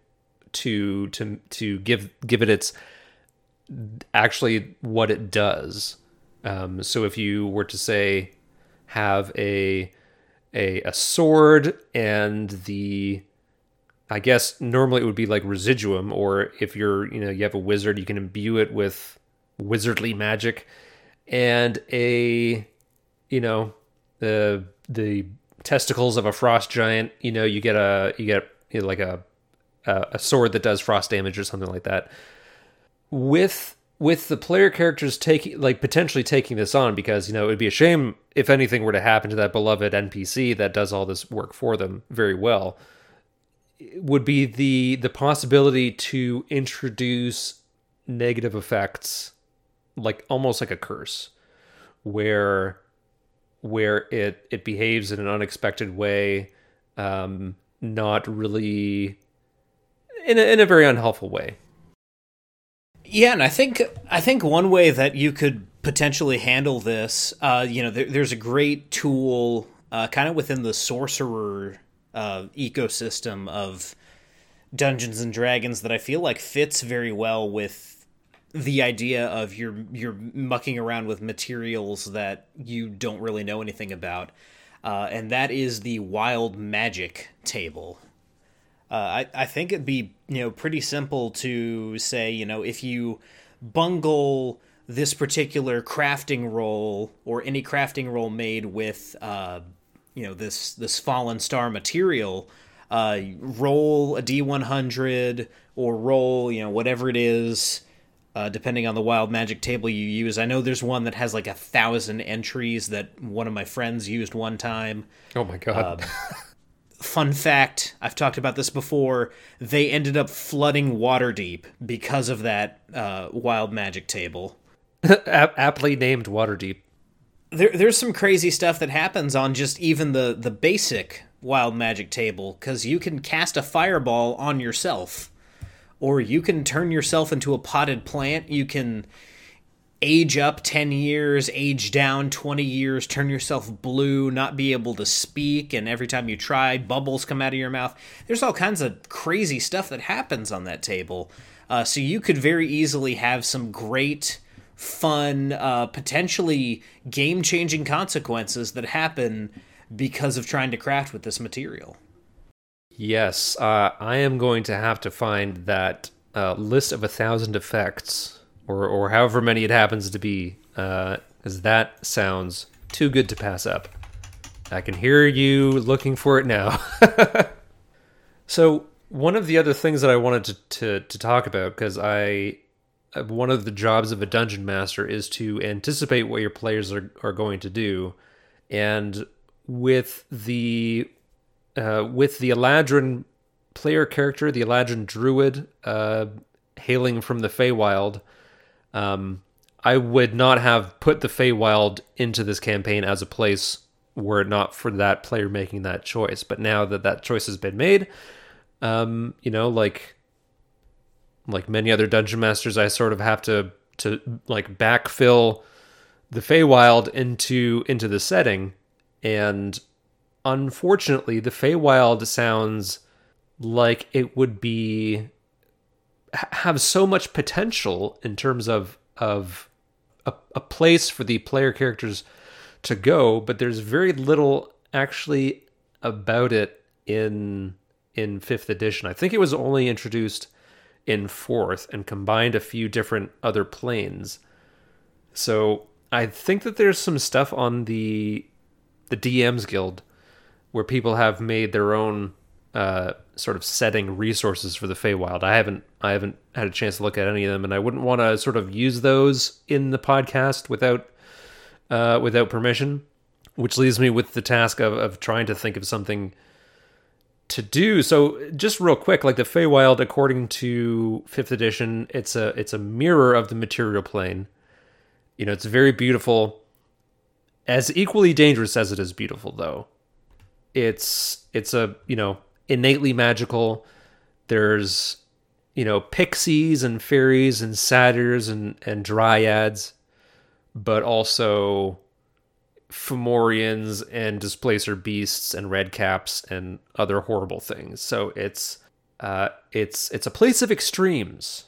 to to to give give it its actually what it does. Um, so if you were to say have a a a sword and the I guess normally it would be like residuum, or if you're you know you have a wizard, you can imbue it with wizardly magic, and a you know the the testicles of a frost giant, you know, you get a you get you know, like a, a a sword that does frost damage or something like that. With with the player characters taking like potentially taking this on because you know it would be a shame if anything were to happen to that beloved npc that does all this work for them very well would be the the possibility to introduce negative effects like almost like a curse where where it it behaves in an unexpected way um not really in a, in a very unhelpful way. Yeah, and I think I think one way that you could potentially handle this, uh, you know, there, there's a great tool uh, kind of within the sorcerer uh, ecosystem of Dungeons and Dragons that I feel like fits very well with the idea of you're you're mucking around with materials that you don't really know anything about, uh, and that is the wild magic table. Uh, I, I think it'd be you know pretty simple to say you know if you bungle this particular crafting roll or any crafting roll made with uh, you know this this fallen star material uh, roll a d100 or roll you know whatever it is uh, depending on the wild magic table you use. I know there's one that has like a thousand entries that one of my friends used one time. Oh my god. Um, fun fact i've talked about this before they ended up flooding waterdeep because of that uh, wild magic table. Aptly named waterdeep. There, there's some crazy stuff that happens on just even the the basic wild magic table because you can cast a fireball on yourself or you can turn yourself into a potted plant you can age up 10 years, age down 20 years, turn yourself blue, not be able to speak, and every time you try, bubbles come out of your mouth. There's all kinds of crazy stuff that happens on that table. Uh, so you could very easily have some great, fun, uh, potentially game changing consequences that happen because of trying to craft with this material. Yes, uh, I am going to have to find that uh, list of a thousand effects or or however many it happens to be, because uh, that sounds too good to pass up. I can hear you looking for it now. so one of the other things that I wanted to to, to talk about, because I uh, one of the jobs of a dungeon master is to anticipate what your players are, are going to do, and with the uh, with the Eladrin player character, the Eladrin druid, uh, hailing from the Feywild, um, I would not have put the Feywild into this campaign as a place were it not for that player making that choice. But now that that choice has been made, um, you know, like like many other dungeon masters, I sort of have to to like backfill the Feywild into into the setting, and unfortunately, the Feywild sounds like it would be have so much potential in terms of of a, a place for the player characters to go, but there's very little actually about it in in fifth edition. I think it was only introduced in fourth and combined a few different other planes. So I think that there's some stuff on the the DMs Guild where people have made their own uh, sort of setting resources for the Feywild. I haven't I haven't had a chance to look at any of them, and I wouldn't want to sort of use those in the podcast without uh, without permission. Which leaves me with the task of of trying to think of something to do. So just real quick, like the Feywild, according to fifth edition, it's a it's a mirror of the material plane. You know, it's very beautiful. As equally dangerous as it is beautiful, though. It's it's a you know innately magical. There's, you know, pixies and fairies and satyrs and, and dryads, but also Fomorians and displacer beasts and redcaps and other horrible things. So it's uh, it's it's a place of extremes.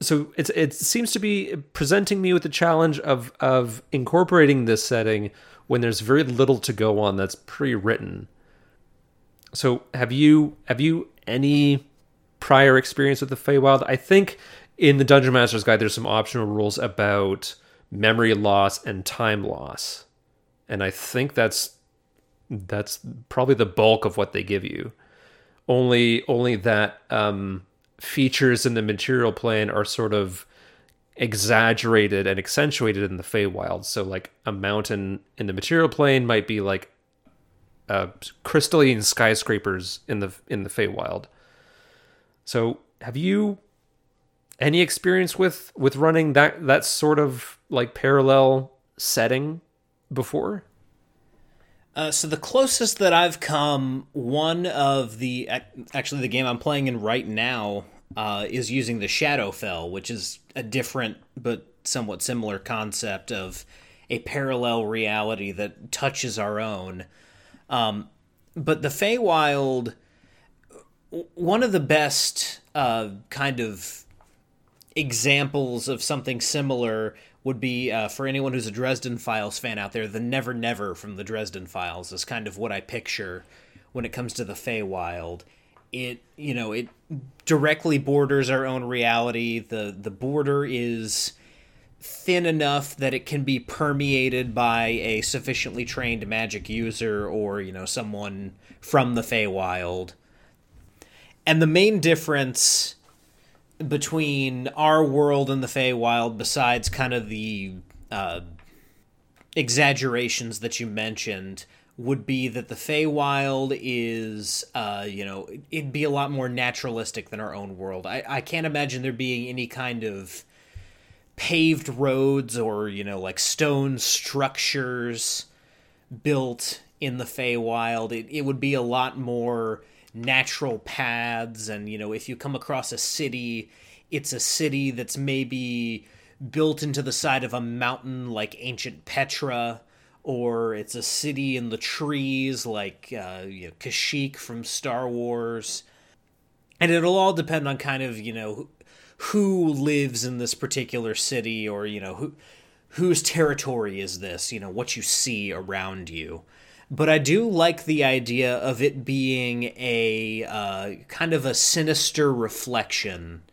So it's it seems to be presenting me with the challenge of of incorporating this setting when there's very little to go on that's pre-written so have you have you any prior experience with the Feywild? I think in the Dungeon Master's Guide there's some optional rules about memory loss and time loss. And I think that's that's probably the bulk of what they give you. Only only that um, features in the material plane are sort of exaggerated and accentuated in the Feywild. So like a mountain in the material plane might be like uh, crystalline skyscrapers in the in the Feywild. So have you any experience with with running that that sort of like parallel setting before? Uh, so the closest that I've come, one of the actually the game I'm playing in right now uh, is using the Shadowfell, which is a different but somewhat similar concept of a parallel reality that touches our own. Um, but the Feywild, one of the best uh, kind of examples of something similar would be uh, for anyone who's a Dresden Files fan out there, the Never Never from the Dresden Files is kind of what I picture when it comes to the Feywild it you know it directly borders our own reality. The the border is thin enough that it can be permeated by a sufficiently trained magic user or you know someone from the Feywild. And the main difference between our world and the Feywild besides kind of the uh, exaggerations that you mentioned would be that the Feywild is, uh, you know, it'd be a lot more naturalistic than our own world. I, I can't imagine there being any kind of paved roads or, you know, like stone structures built in the Feywild. It, it would be a lot more natural paths. And, you know, if you come across a city, it's a city that's maybe built into the side of a mountain like ancient Petra or it's a city in the trees like uh, you know, Kashyyyk from Star Wars. And it'll all depend on kind of, you know, who lives in this particular city or, you know, who whose territory is this, you know, what you see around you. But I do like the idea of it being a uh, kind of a sinister reflection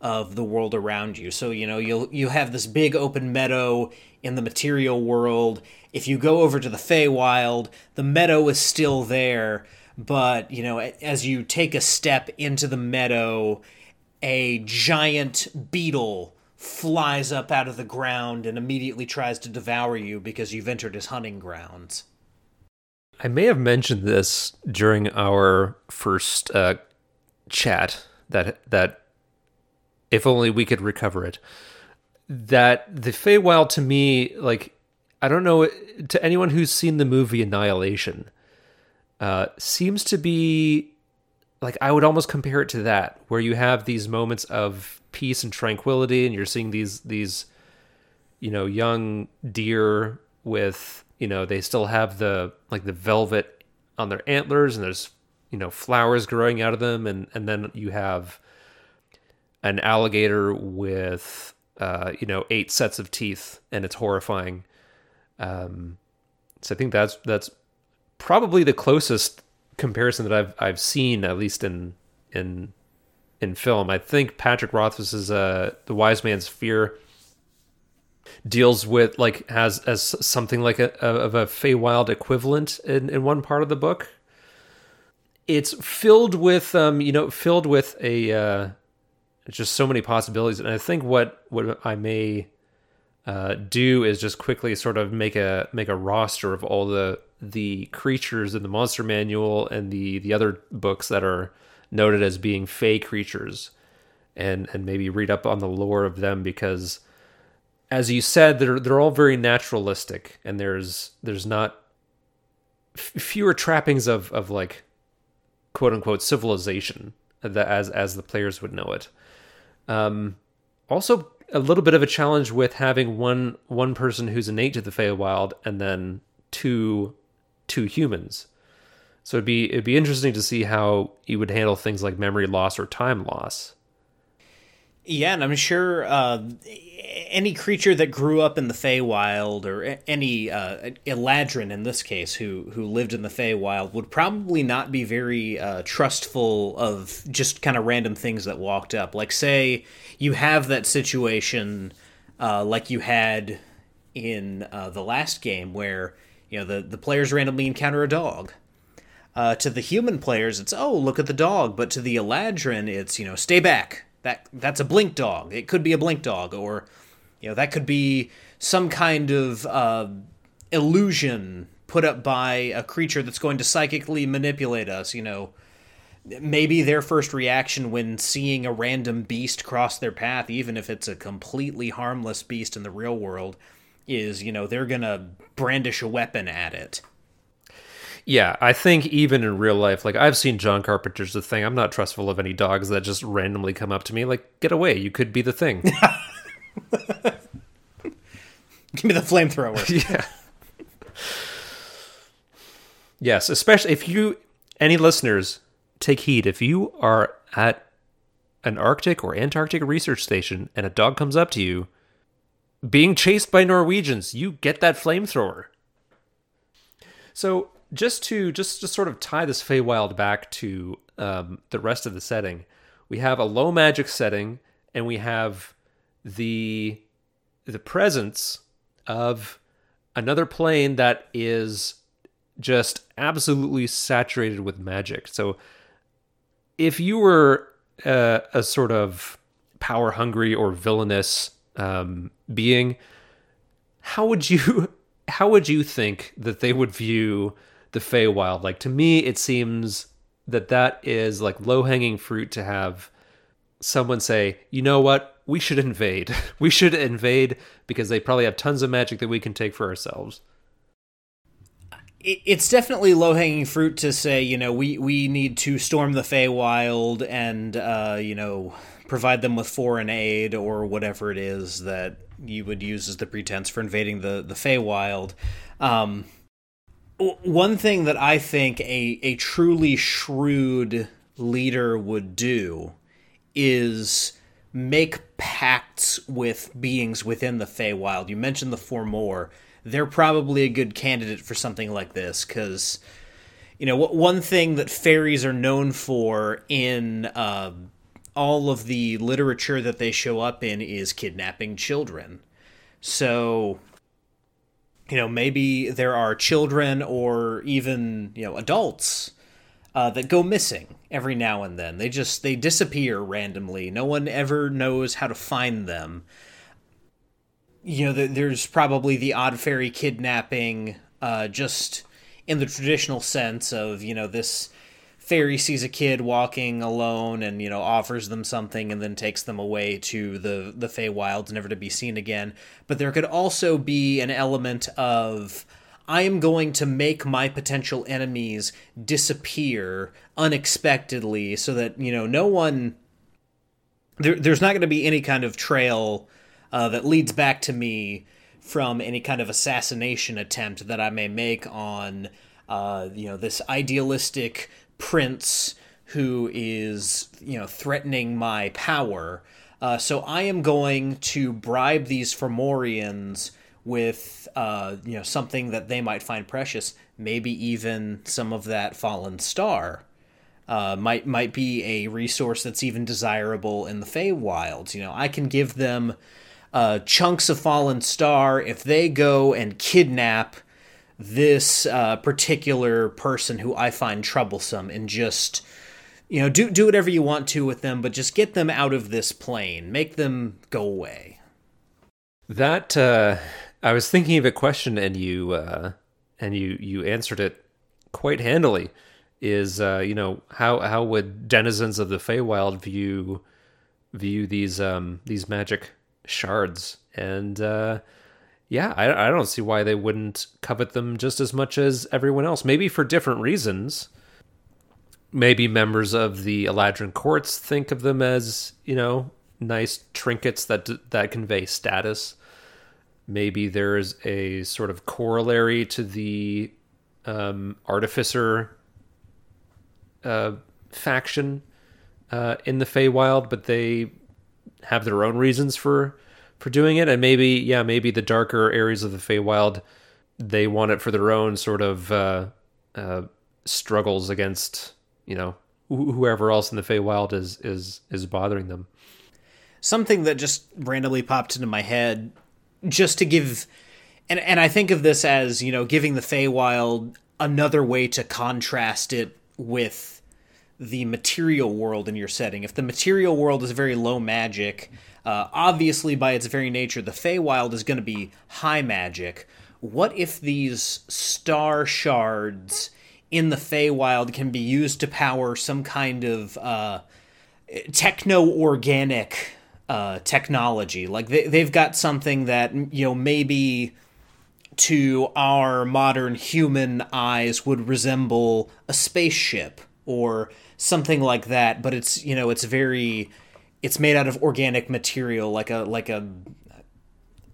of the world around you. So, you know, you'll you have this big open meadow in the material world if you go over to the Feywild, the meadow is still there, but you know, as you take a step into the meadow, a giant beetle flies up out of the ground and immediately tries to devour you because you've entered his hunting grounds. I may have mentioned this during our first uh, chat that that if only we could recover it. That the Feywild to me, like I don't know to anyone who's seen the movie Annihilation, uh, seems to be like I would almost compare it to that, where you have these moments of peace and tranquility, and you're seeing these these you know young deer with you know they still have the like the velvet on their antlers, and there's you know flowers growing out of them, and and then you have an alligator with uh, you know eight sets of teeth, and it's horrifying um, so I think that's that's probably the closest comparison that I've I've seen, at least in in in film. I think Patrick Rothfuss's uh, "The Wise Man's Fear" deals with like has as something like a, a of a Feywild equivalent in in one part of the book. It's filled with um you know filled with a uh, just so many possibilities, and I think what what I may uh, do is just quickly sort of make a make a roster of all the the creatures in the monster manual and the the other books that are noted as being fey creatures and and maybe read up on the lore of them because as you said they're they're all very naturalistic and there's there's not f- fewer trappings of of like quote unquote civilization that as as the players would know it um also a little bit of a challenge with having one one person who's innate to the Feywild and then two two humans. So it'd be it'd be interesting to see how you would handle things like memory loss or time loss. Yeah, and I'm sure uh, any creature that grew up in the Feywild, or any uh, Eladrin in this case, who who lived in the Feywild, would probably not be very uh, trustful of just kind of random things that walked up. Like, say you have that situation, uh, like you had in uh, the last game, where you know the the players randomly encounter a dog. Uh, to the human players, it's oh look at the dog, but to the Eladrin, it's you know stay back. That that's a blink dog. It could be a blink dog, or You know, that could be some kind of uh, illusion put up by a creature that's going to psychically manipulate us. You know, maybe their first reaction when seeing a random beast cross their path, even if it's a completely harmless beast in the real world, is, you know, they're to brandish a weapon at it. Yeah, I think even in real life, like I've seen John Carpenter's The Thing. I'm not trustful of any dogs that just randomly come up to me. Like, get away! You could be the thing. Give me the flamethrower. yeah. Yes, especially if you, any listeners, take heed. If you are at an Arctic or Antarctic research station and a dog comes up to you, being chased by Norwegians, you get that flamethrower. So just to just to sort of tie this Feywild back to um, the rest of the setting, we have a low magic setting, and we have the the presence of another plane that is just absolutely saturated with magic. So if you were uh, a sort of power hungry or villainous um, being, how would you how would you think that they would view the Feywild? Like to me, it seems that that is like low hanging fruit to have someone say, you know what, we should invade. we should invade because they probably have tons of magic that we can take for ourselves it's definitely low hanging fruit to say, you know, we, we need to storm the Feywild and, uh, you know, provide them with foreign aid or whatever it is that you would use as the pretense for invading the, the Feywild. Um, one thing that I think a, a truly shrewd leader would do is make pacts with beings within the Feywild. You mentioned the Fomor. they're probably a good candidate for something like this because you know one thing that fairies are known for in uh, all of the literature that they show up in is kidnapping children so you know maybe there are children or even you know adults uh, that go missing every now and then. They just they disappear randomly. No one ever knows how to find them. You know, there's probably the odd fairy kidnapping, uh, just in the traditional sense of, you know, this fairy sees a kid walking alone and, you know, offers them something and then takes them away to the, the Feywilds, never to be seen again. But there could also be an element of, I am going to make my potential enemies disappear unexpectedly so that, you know, no one. There, there's not going to be any kind of trail uh, that leads back to me from any kind of assassination attempt that I may make on, uh, you know, this idealistic prince who is, you know, threatening my power. Uh, so I am going to bribe these Fomorians with, uh, you know, something that they might find precious, maybe even some of that fallen star. Uh, might might be a resource that's even desirable in the Feywilds. You know, I can give them uh, chunks of fallen star if they go and kidnap this uh, particular person who I find troublesome and just you know do do whatever you want to with them, but just get them out of this plane, make them go away. That uh, I was thinking of a question, and you uh, and you you answered it quite handily. Is uh, you know how how would denizens of the Feywild view view these um, these magic shards, and uh, yeah, I, I don't see why they wouldn't covet them just as much as everyone else. Maybe for different reasons. Maybe members of the Eladrin courts think of them as you know nice trinkets that that convey status. Maybe there's a sort of corollary to the um, artificer uh, faction uh, in the Feywild, but they have their own reasons for for doing it, and maybe yeah, maybe the darker areas of the Feywild they want it for their own sort of uh, uh, struggles against you know wh- whoever else in the Feywild is is is bothering them. Something that just randomly popped into my head, just to give, and and I think of this as you know giving the Feywild another way to contrast it with the material world in your setting. If the material world is very low magic, uh, obviously by its very nature, the Feywild is going to be high magic. What if these star shards in the Feywild can be used to power some kind of uh, techno organic uh, technology? Like they, they've got something that, you know, maybe to our modern human eyes would resemble a spaceship or something like that but it's you know it's very it's made out of organic material like a like a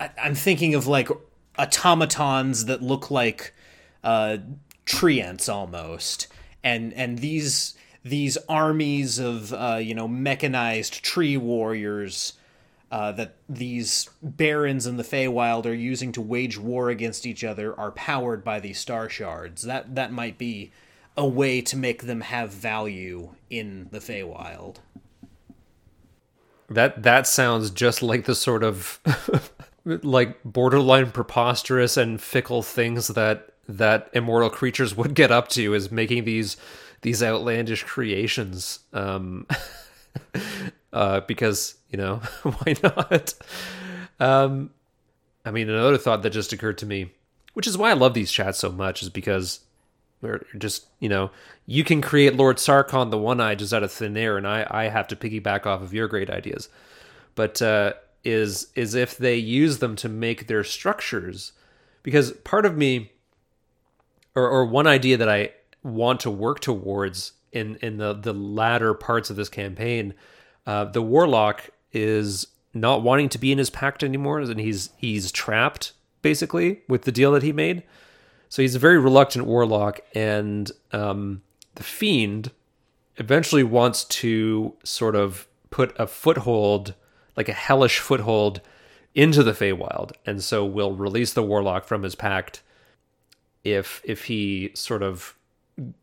I, i'm thinking of like automatons that look like uh treants almost and and these these armies of uh you know mechanized tree warriors uh, that these barons in the Feywild are using to wage war against each other are powered by these star shards. That that might be a way to make them have value in the Feywild. That that sounds just like the sort of like borderline preposterous and fickle things that that immortal creatures would get up to is making these these outlandish creations um uh because you know why not? Um i mean another thought that just occurred to me which is why i love these chats so much is because or just you know you can create lord sarkhan the one eye just out of thin air and i i have to piggyback off of your great ideas. But uh is is if they use them to make their structures because part of me or or one idea that i want to work towards in in the the latter parts of this campaign uh the warlock is not wanting to be in his pact anymore and he's he's trapped basically with the deal that he made so he's a very reluctant warlock, and um, the fiend eventually wants to sort of put a foothold, like a hellish foothold, into the Feywild, and so will release the warlock from his pact if if he sort of,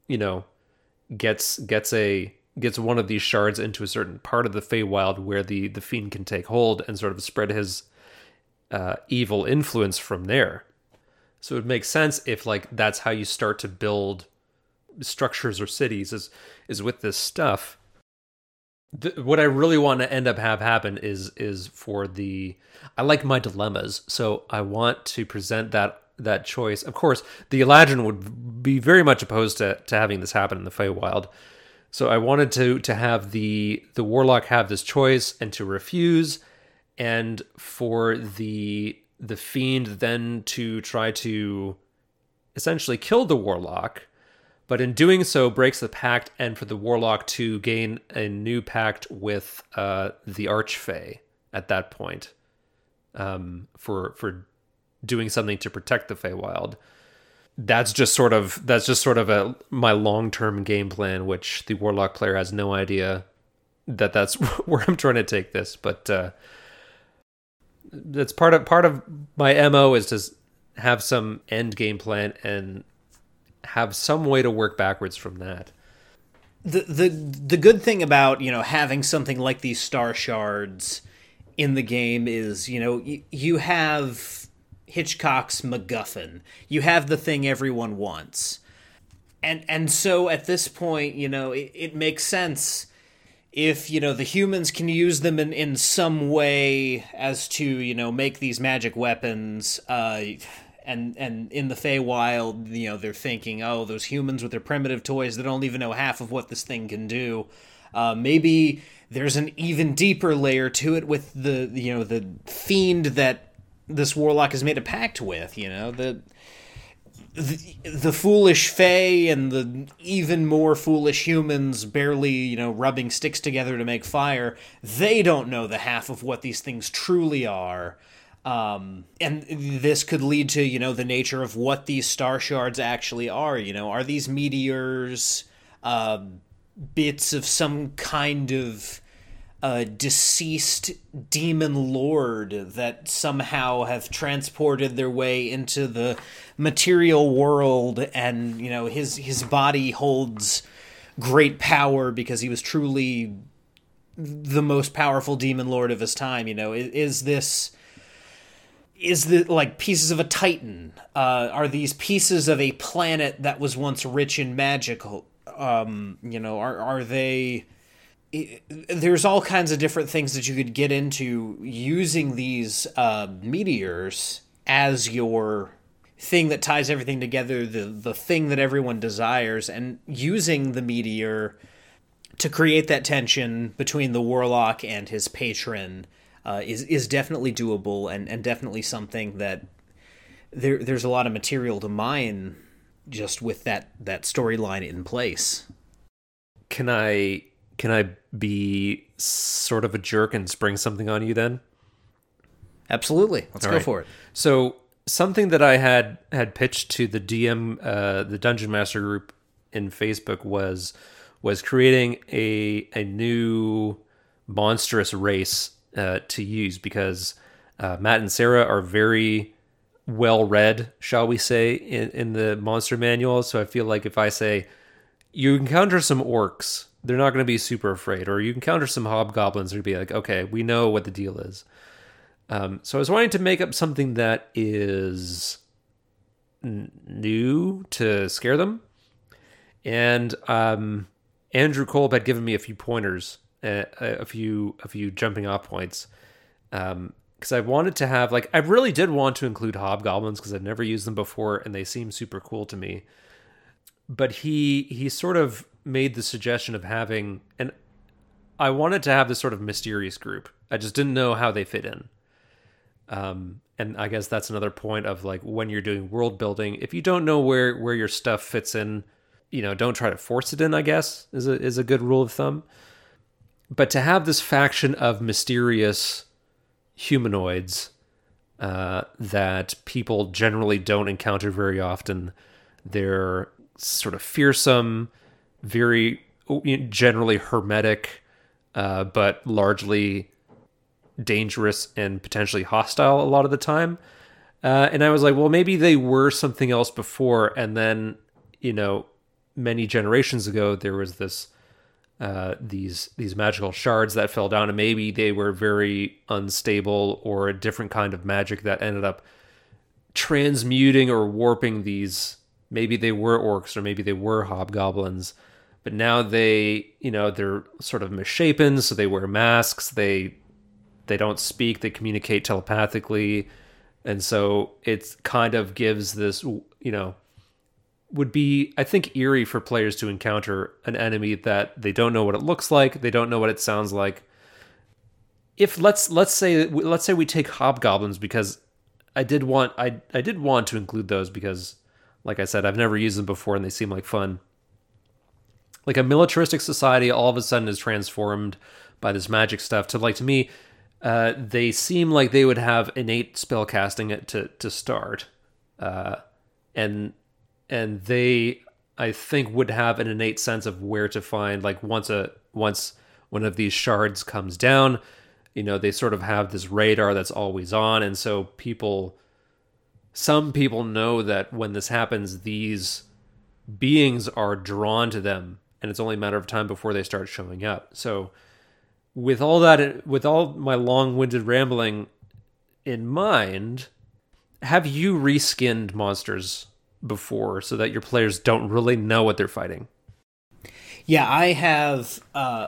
you know, gets gets a gets one of these shards into a certain part of the Feywild where the the fiend can take hold and sort of spread his uh, evil influence from there. So it makes sense if like that's how you start to build structures or cities is is with this stuff. What I really want to end up have happen is is for the I like my dilemmas, so I want to present that that choice. Of course, the Eladrin would be very much opposed to to having this happen in the Feywild. So I wanted to to have the the warlock have this choice and to refuse, and for the the fiend then to try to essentially kill the warlock, but in doing so breaks the pact, and for the warlock to gain a new pact with uh, the archfey at that point, um, for for doing something to protect the Feywild. That's just sort of that's just sort of a my long term game plan, which the warlock player has no idea that that's where I'm trying to take this, but. Uh, that's part of part of my mo is to have some end game plan and have some way to work backwards from that. The the the good thing about you know having something like these star shards in the game is you know you, you have Hitchcock's MacGuffin. You have the thing everyone wants, and and so at this point you know it, it makes sense if you know the humans can use them in, in some way as to you know make these magic weapons uh and and in the Feywild, you know, they're thinking, oh, those humans with their primitive toys that don't even know half of what this thing can do. Uh, maybe there's an even deeper layer to it with the you know the fiend that this warlock has made a pact with. You know the the, the foolish Fae and the even more foolish humans barely, you know, rubbing sticks together to make fire, they don't know the half of what these things truly are. Um, and this could lead to, you know, the nature of what these star shards actually are. You know, are these meteors uh, bits of some kind of a deceased demon lord that somehow have transported their way into the material world and you know his his body holds great power because he was truly the most powerful demon lord of his time you know is, is this is the like pieces of a titan uh, are these pieces of a planet that was once rich in magical Um, you know, are are they? There's all kinds of different things that you could get into using these uh, meteors as your thing that ties everything together, the the thing that everyone desires, and using the meteor to create that tension between the warlock and his patron uh, is is definitely doable and, and definitely something that there there's a lot of material to mine just with that that storyline in place. Can I can I be sort of a jerk and spring something on you then? Absolutely. Let's All go right. for it. So something that I had had pitched to the DM, uh, the Dungeon Master group in Facebook was was creating a a new monstrous race uh, to use because uh, Matt and Sarah are very well read, shall we say, in, in the monster manual. So I feel like if I say you encounter some orcs, they're not going to be super afraid, or you encounter some hobgoblins, they'd be like, okay, we know what the deal is. Um, so I was wanting to make up something that is n- new to scare them, and um, Andrew Kolb had given me a few pointers, uh, a few a few jumping off points, because um, I wanted to have like I really did want to include hobgoblins because I've never used them before and they seem super cool to me. But he he sort of made the suggestion of having and I wanted to have this sort of mysterious group. I just didn't know how they fit in. Um, and I guess that's another point of like when you're doing world building, if you don't know where where your stuff fits in, you know, don't try to force it in. I guess is a is a good rule of thumb. But to have this faction of mysterious humanoids uh, that people generally don't encounter very often, they're sort of fearsome, very generally hermetic, uh, but largely dangerous and potentially hostile a lot of the time. Uh, and I was like, well, maybe they were something else before, and then you know, many generations ago, there was this uh, these these magical shards that fell down, and maybe they were very unstable or a different kind of magic that ended up transmuting or warping these. Maybe they were orcs, or maybe they were hobgoblins, but now they, you know, they're sort of misshapen, so they wear masks. They they don't speak. They communicate telepathically, and so it kind of gives this, you know, would be I think eerie for players to encounter an enemy that they don't know what it looks like, they don't know what it sounds like. If let's let's say let's say we take hobgoblins because I did want I I did want to include those because like I said I've never used them before and they seem like fun. Like a militaristic society all of a sudden is transformed by this magic stuff to like to me uh, they seem like they would have innate spell casting to to start. Uh, and and they I think would have an innate sense of where to find like once a once one of these shards comes down, you know, they sort of have this radar that's always on and so people some people know that when this happens these beings are drawn to them and it's only a matter of time before they start showing up. So with all that with all my long-winded rambling in mind, have you reskinned monsters before so that your players don't really know what they're fighting. Yeah, I have. Uh,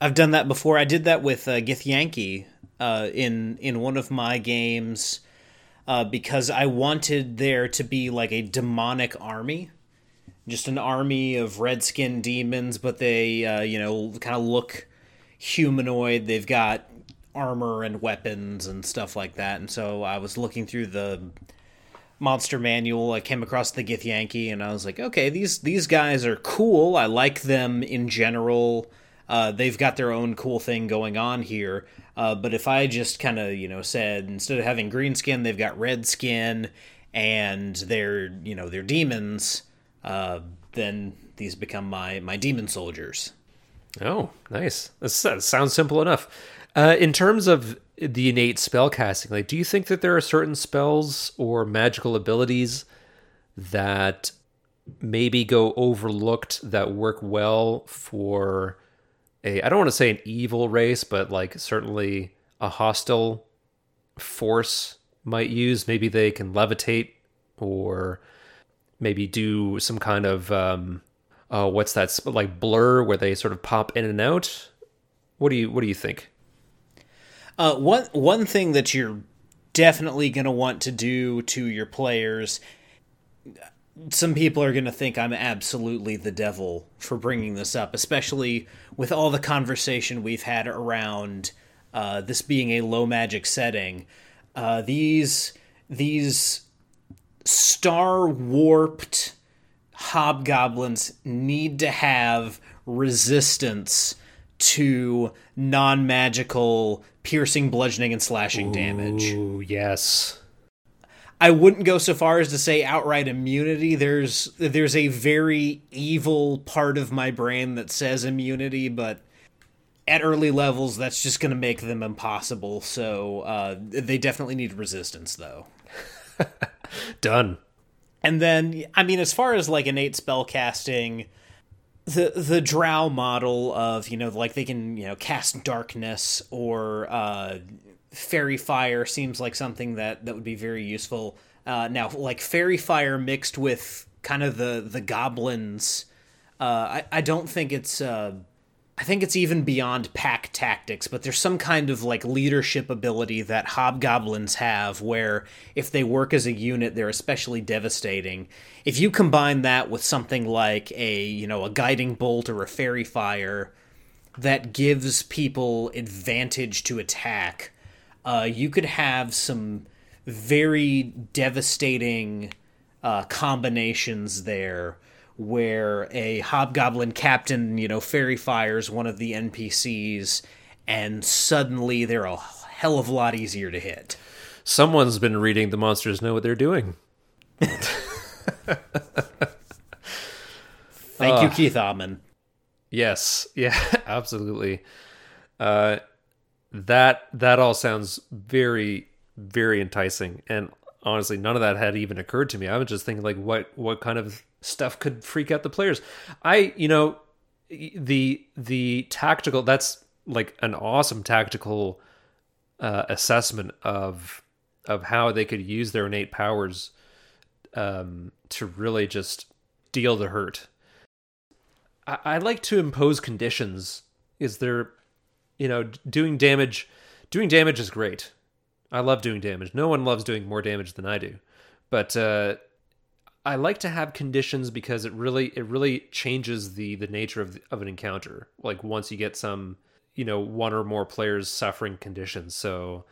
I've done that before. I did that with uh, Githyanki uh, in in one of my games uh, because I wanted there to be like a demonic army, just an army of red skinned demons, but they uh, you know kind of look humanoid. They've got armor and weapons and stuff like that. And so I was looking through the monster manual, I came across the Githyanki, and I was like, okay, these these guys are cool. I like them in general. Uh, they've got their own cool thing going on here. Uh, but if I just kind of you know said instead of having green skin, they've got red skin, and they're you know they're demons, uh, then these become my my demon soldiers. Oh, nice. that sounds simple enough. Uh, in terms of the innate spell casting, like, do you think that there are certain spells or magical abilities that maybe go overlooked that work well for a I don't want to say an evil race, but like certainly a hostile force might use. Maybe they can levitate or maybe do some kind of um, uh, what's that like blur where they sort of pop in and out. What do you what do you think? Uh, one one thing that you're definitely going to want to do to your players. Some people are going to think I'm absolutely the devil for bringing this up, especially with all the conversation we've had around uh, this being a low magic setting. Uh, these these star warped hobgoblins need to have resistance to non magical piercing, bludgeoning, and slashing damage. Ooh, yes. I wouldn't go so far as to say outright immunity. There's there's a very evil part of my brain that says immunity, but at early levels, that's just going to make them impossible. So uh, they definitely need resistance, though. Done. And then, I mean, as far as like innate spell casting, the the drow model of you know like they can you know cast darkness or uh, faerie fire seems like something that that would be very useful. Uh, now, like faerie fire mixed with kind of the the goblins, uh, I I don't think it's. Uh, I think it's even beyond pack tactics, but there's some kind of like leadership ability that hobgoblins have where if they work as a unit, they're especially devastating. If you combine that with something like a, you know, a guiding bolt or a faerie fire that gives people advantage to attack, uh, you could have some very devastating uh, combinations there where a hobgoblin captain, you know, faerie fires one of the NPCs, and suddenly they're a hell of a lot easier to hit. Someone's been reading The Monsters Know What They're Doing. Thank you, Keith Ammann. Yes, yeah, absolutely. Uh, that that all sounds very very enticing, and honestly, none of that had even occurred to me. I was just thinking like, what what kind of stuff could freak out the players? I you know the the tactical that's like an awesome tactical uh, assessment of of how they could use their innate powers um, to really just deal the hurt. I, I like to impose conditions. Is there, you know, doing damage? Doing damage is great. I love doing damage. No one loves doing more damage than I do, but uh, I like to have conditions because it really it really changes the the nature of of an encounter. Like once you get some, you know, one or more players suffering conditions. So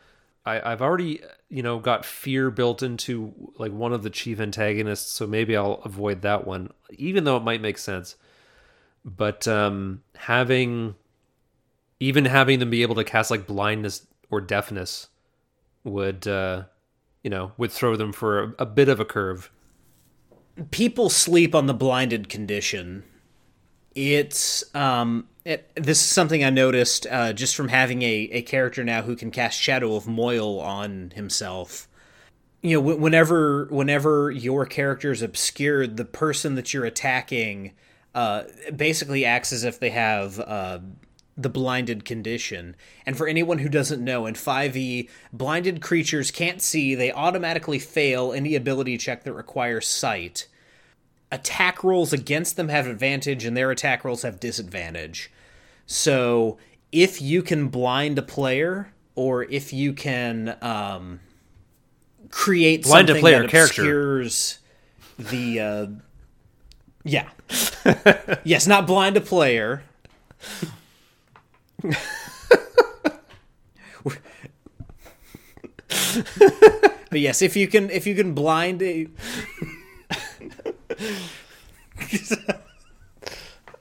I, I've already you know got fear built into like one of the chief antagonists. So maybe I'll avoid that one, even though it might make sense. But um, having even having them be able to cast like blindness or deafness would uh, you know would throw them for a, a bit of a curve people sleep on the blinded condition. It's um, it, this is something I noticed uh, just from having a, a character now who can cast Shadow of Moil on himself. You know, whenever whenever your character is obscured, the person that you're attacking uh, basically acts as if they have uh, the blinded condition. And for anyone who doesn't know, in 5e, blinded creatures can't see, they automatically fail any ability check that requires sight. Attack rolls against them have advantage, and their attack rolls have disadvantage. So if you can blind a player, or if you can um, create blind something a player that obscures character. the uh, yeah yes not blind a player but yes, if you can if you can blind a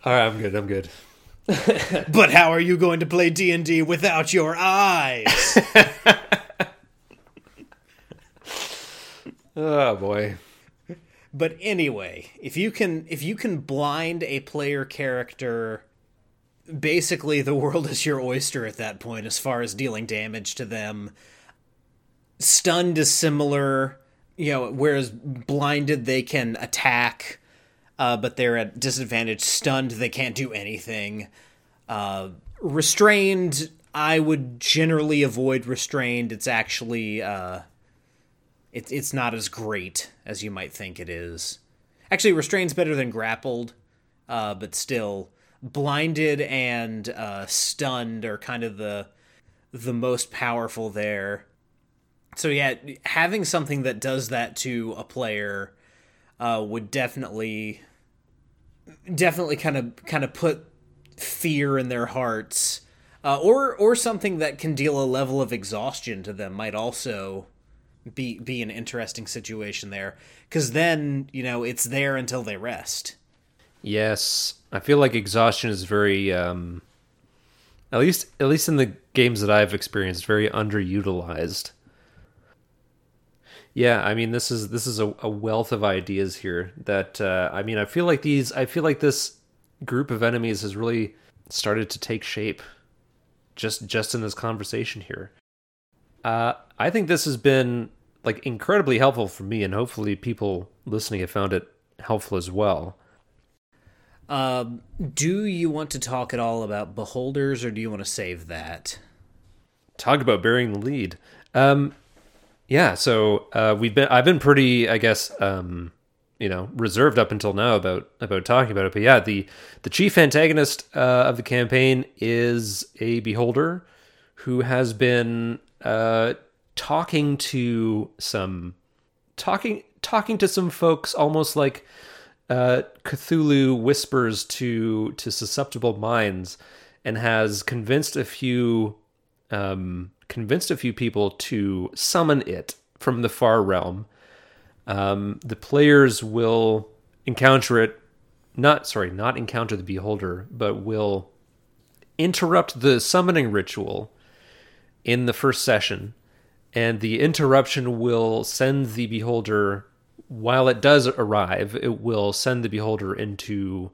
All right, I'm good. I'm good. but how are you going to play D&D without your eyes? oh boy. But anyway, if you can if you can blind a player character basically the world is your oyster at that point as far as dealing damage to them. Stunned is similar, you know, whereas blinded they can attack, uh, but they're at disadvantage. Stunned they can't do anything. Uh, restrained, I would generally avoid restrained. It's actually uh, it's it's not as great as you might think it is. Actually, restrained's better than grappled uh, but still blinded and uh, stunned are kind of the the most powerful there. So yeah, having something that does that to a player uh, would definitely definitely kind of kind of put fear in their hearts. Uh, or or something that can deal a level of exhaustion to them might also be be an interesting situation there because then you know it's there until they rest. Yes, I feel like exhaustion is very, um, at least at least in the games that I've experienced, very underutilized. Yeah, I mean this is this is a, a wealth of ideas here. That uh, I mean, I feel like these, I feel like this group of enemies has really started to take shape, just just in this conversation here. Uh, I think this has been like incredibly helpful for me, and hopefully people listening have found it helpful as well. Um, do you want to talk at all about beholders, or do you want to save that? Talk about bearing the lead. Um, yeah, so uh, we've been I've been pretty, I guess, um, you know, reserved up until now about about talking about it. But yeah, the the chief antagonist uh, of the campaign is a beholder who has been uh, talking to some talking talking to some folks almost like uh, Cthulhu whispers to to susceptible minds and has convinced a few um, convinced a few people to summon it from the far realm. Um, the players will encounter it, not sorry, not encounter the beholder, but will interrupt the summoning ritual in the first session, and the interruption will send the beholder. While it does arrive, it will send the beholder into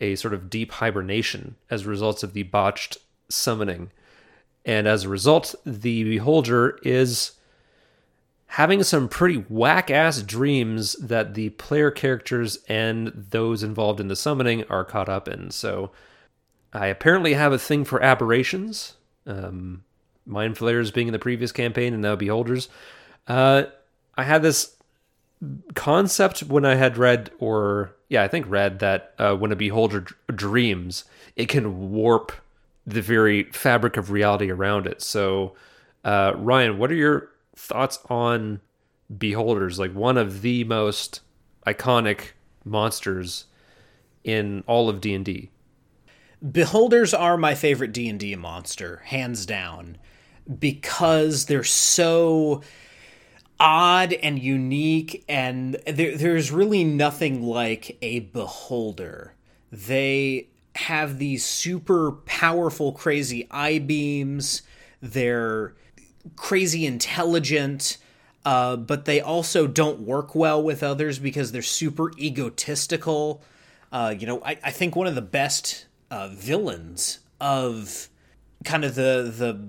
a sort of deep hibernation as a result of the botched summoning. And as a result, the beholder is having some pretty whack ass dreams that the player characters and those involved in the summoning are caught up in. So I apparently have a thing for aberrations. Um, Mind Flayers being in the previous campaign and now Beholders. Uh, I had this concept when I had read, or yeah, I think read that uh, when a Beholder d- dreams, it can warp the very fabric of reality around it. So, uh, Ryan, what are your thoughts on Beholders? Like one of the most iconic monsters in all of D and D. Beholders are my favorite D and D monster, hands down, because they're so odd and unique, and there, there's really nothing like a beholder. They have these super powerful, crazy eye beams. They're crazy intelligent, uh, but they also don't work well with others because they're super egotistical. Uh, you know, I, I, think one of the best uh, villains of kind of the the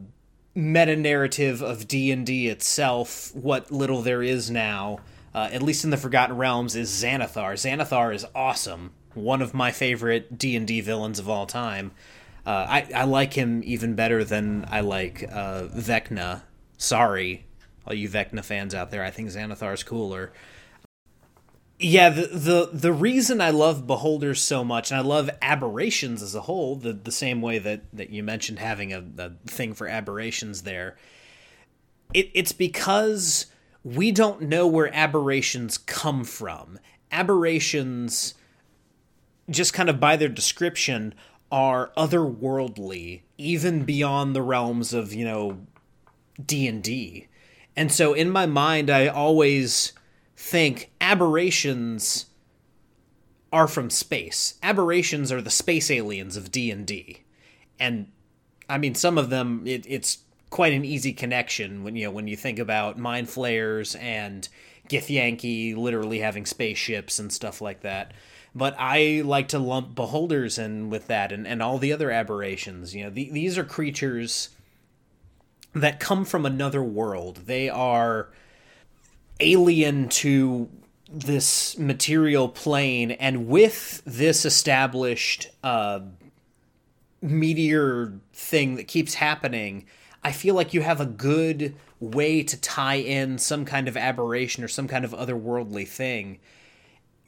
meta narrative of D and D itself, what little there is now, uh, at least in the Forgotten Realms, is Xanathar. Xanathar is awesome one of my favorite D and D villains of all time. Uh, I I like him even better than I like uh, Vecna. Sorry, all you Vecna fans out there. I think Xanathar's cooler. Yeah, the, the the reason I love Beholders so much, and I love aberrations as a whole, the the same way that that you mentioned having a, a thing for aberrations there. It it's because we don't know where aberrations come from. Aberrations just kind of by their description, are otherworldly, even beyond the realms of you know D and D. And so in my mind, I always think aberrations are from space. Aberrations are the space aliens of D and D, and I mean some of them. It, it's quite an easy connection when you know when you think about mind flayers and Githyanki literally having spaceships and stuff like that but I like to lump beholders in with that and, and all the other aberrations. You know, the, these are creatures that come from another world. They are alien to this material plane, and with this established uh, meteor thing that keeps happening, I feel like you have a good way to tie in some kind of aberration or some kind of otherworldly thing.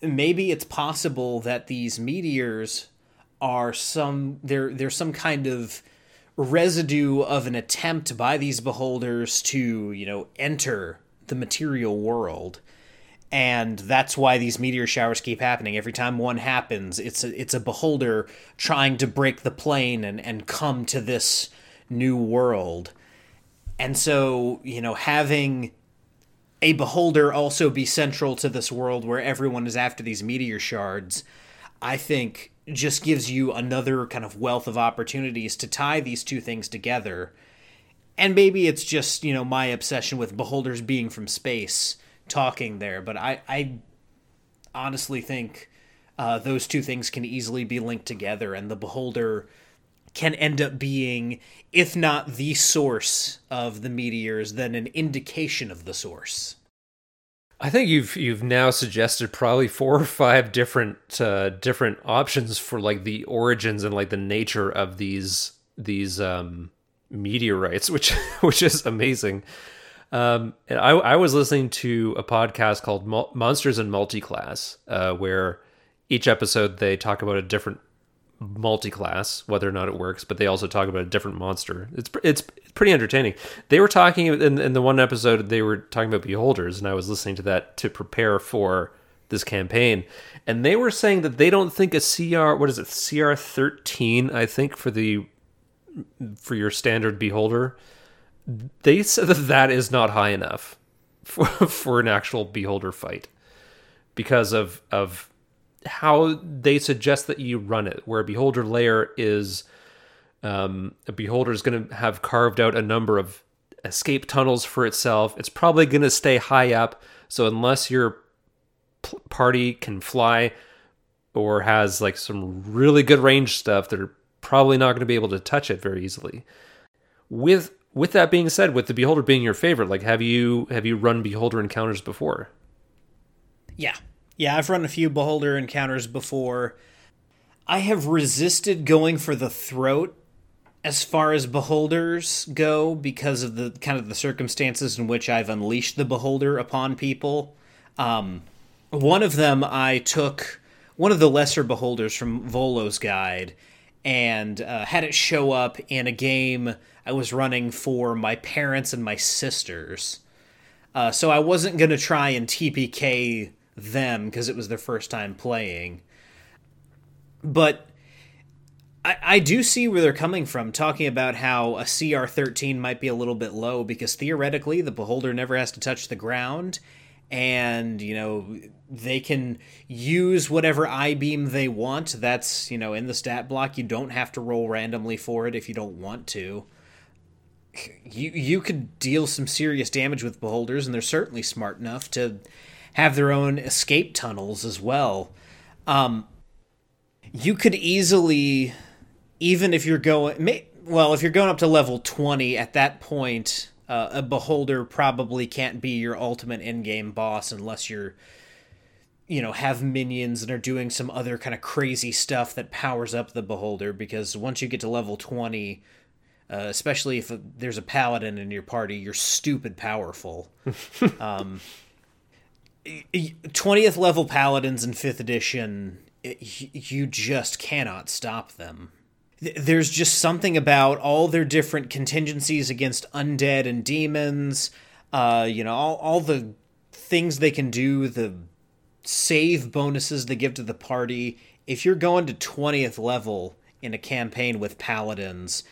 Maybe it's possible that these meteors are some there there's some kind of residue of an attempt by these beholders to, you know, enter the material world. And that's why these meteor showers keep happening. Every time one happens, it's a, it's a beholder trying to break the plane and, and come to this new world. And so, you know, having a beholder also be central to this world where everyone is after these meteor shards, I think just gives you another kind of wealth of opportunities to tie these two things together. And maybe it's just, you know, my obsession with beholders being from space talking there, but I, I honestly think uh, those two things can easily be linked together, and the beholder can end up being, if not the source of the meteors, then an indication of the source. I think you've you've now suggested probably four or five different uh, different options for like the origins and like the nature of these these um, meteorites, which which is amazing. Um, and I I was listening to a podcast called Monsters in Multiclass, uh, where each episode they talk about a different multi-class, whether or not it works, but they also talk about a different monster. It's it's pretty entertaining. They were talking in, in the one episode they were talking about beholders, and I was listening to that to prepare for this campaign, and they were saying that they don't think a CR what is it CR thirteen I think for the for your standard beholder. They said that that is not high enough for for an actual beholder fight because of of how they suggest that you run it, where a beholder layer is um, a beholder is going to have carved out a number of escape tunnels for itself. It's probably going to stay high up. So unless your p- party can fly or has like some really good range stuff, they're probably not going to be able to touch it very easily. With with that being said, with the beholder being your favorite, like have you have you run beholder encounters before? Yeah, yeah, I've run a few beholder encounters before. I have resisted going for the throat as far as beholders go because of the kind of the circumstances in which I've unleashed the beholder upon people. Um, one of them I took one of the lesser beholders from Volo's guide and uh, had it show up in a game I was running for my parents and my sisters. Uh, so I wasn't going to try and TPK them because it was their first time playing. But I, I do see where they're coming from, talking about how a CR 13 might be a little bit low because theoretically the beholder never has to touch the ground. And, you know, they can use whatever I beam they want. That's, you know, in the stat block. You don't have to roll randomly for it if you don't want to you you could deal some serious damage with beholders, and they're certainly smart enough to have their own escape tunnels as well. Um, you could easily, even if you're going, well, if you're going up to level 20, at that point, uh, a beholder probably can't be your ultimate in-game boss unless you're you know have minions and are doing some other kind of crazy stuff that powers up the beholder because once you get to level 20 uh, especially if there's a paladin in your party you're stupid powerful. Um, 20th level paladins in 5th edition it, you just cannot stop them there's just something about all their different contingencies against undead and demons uh, you know all, all the things they can do the save bonuses they give to the party if you're going to 20th level in a campaign with paladins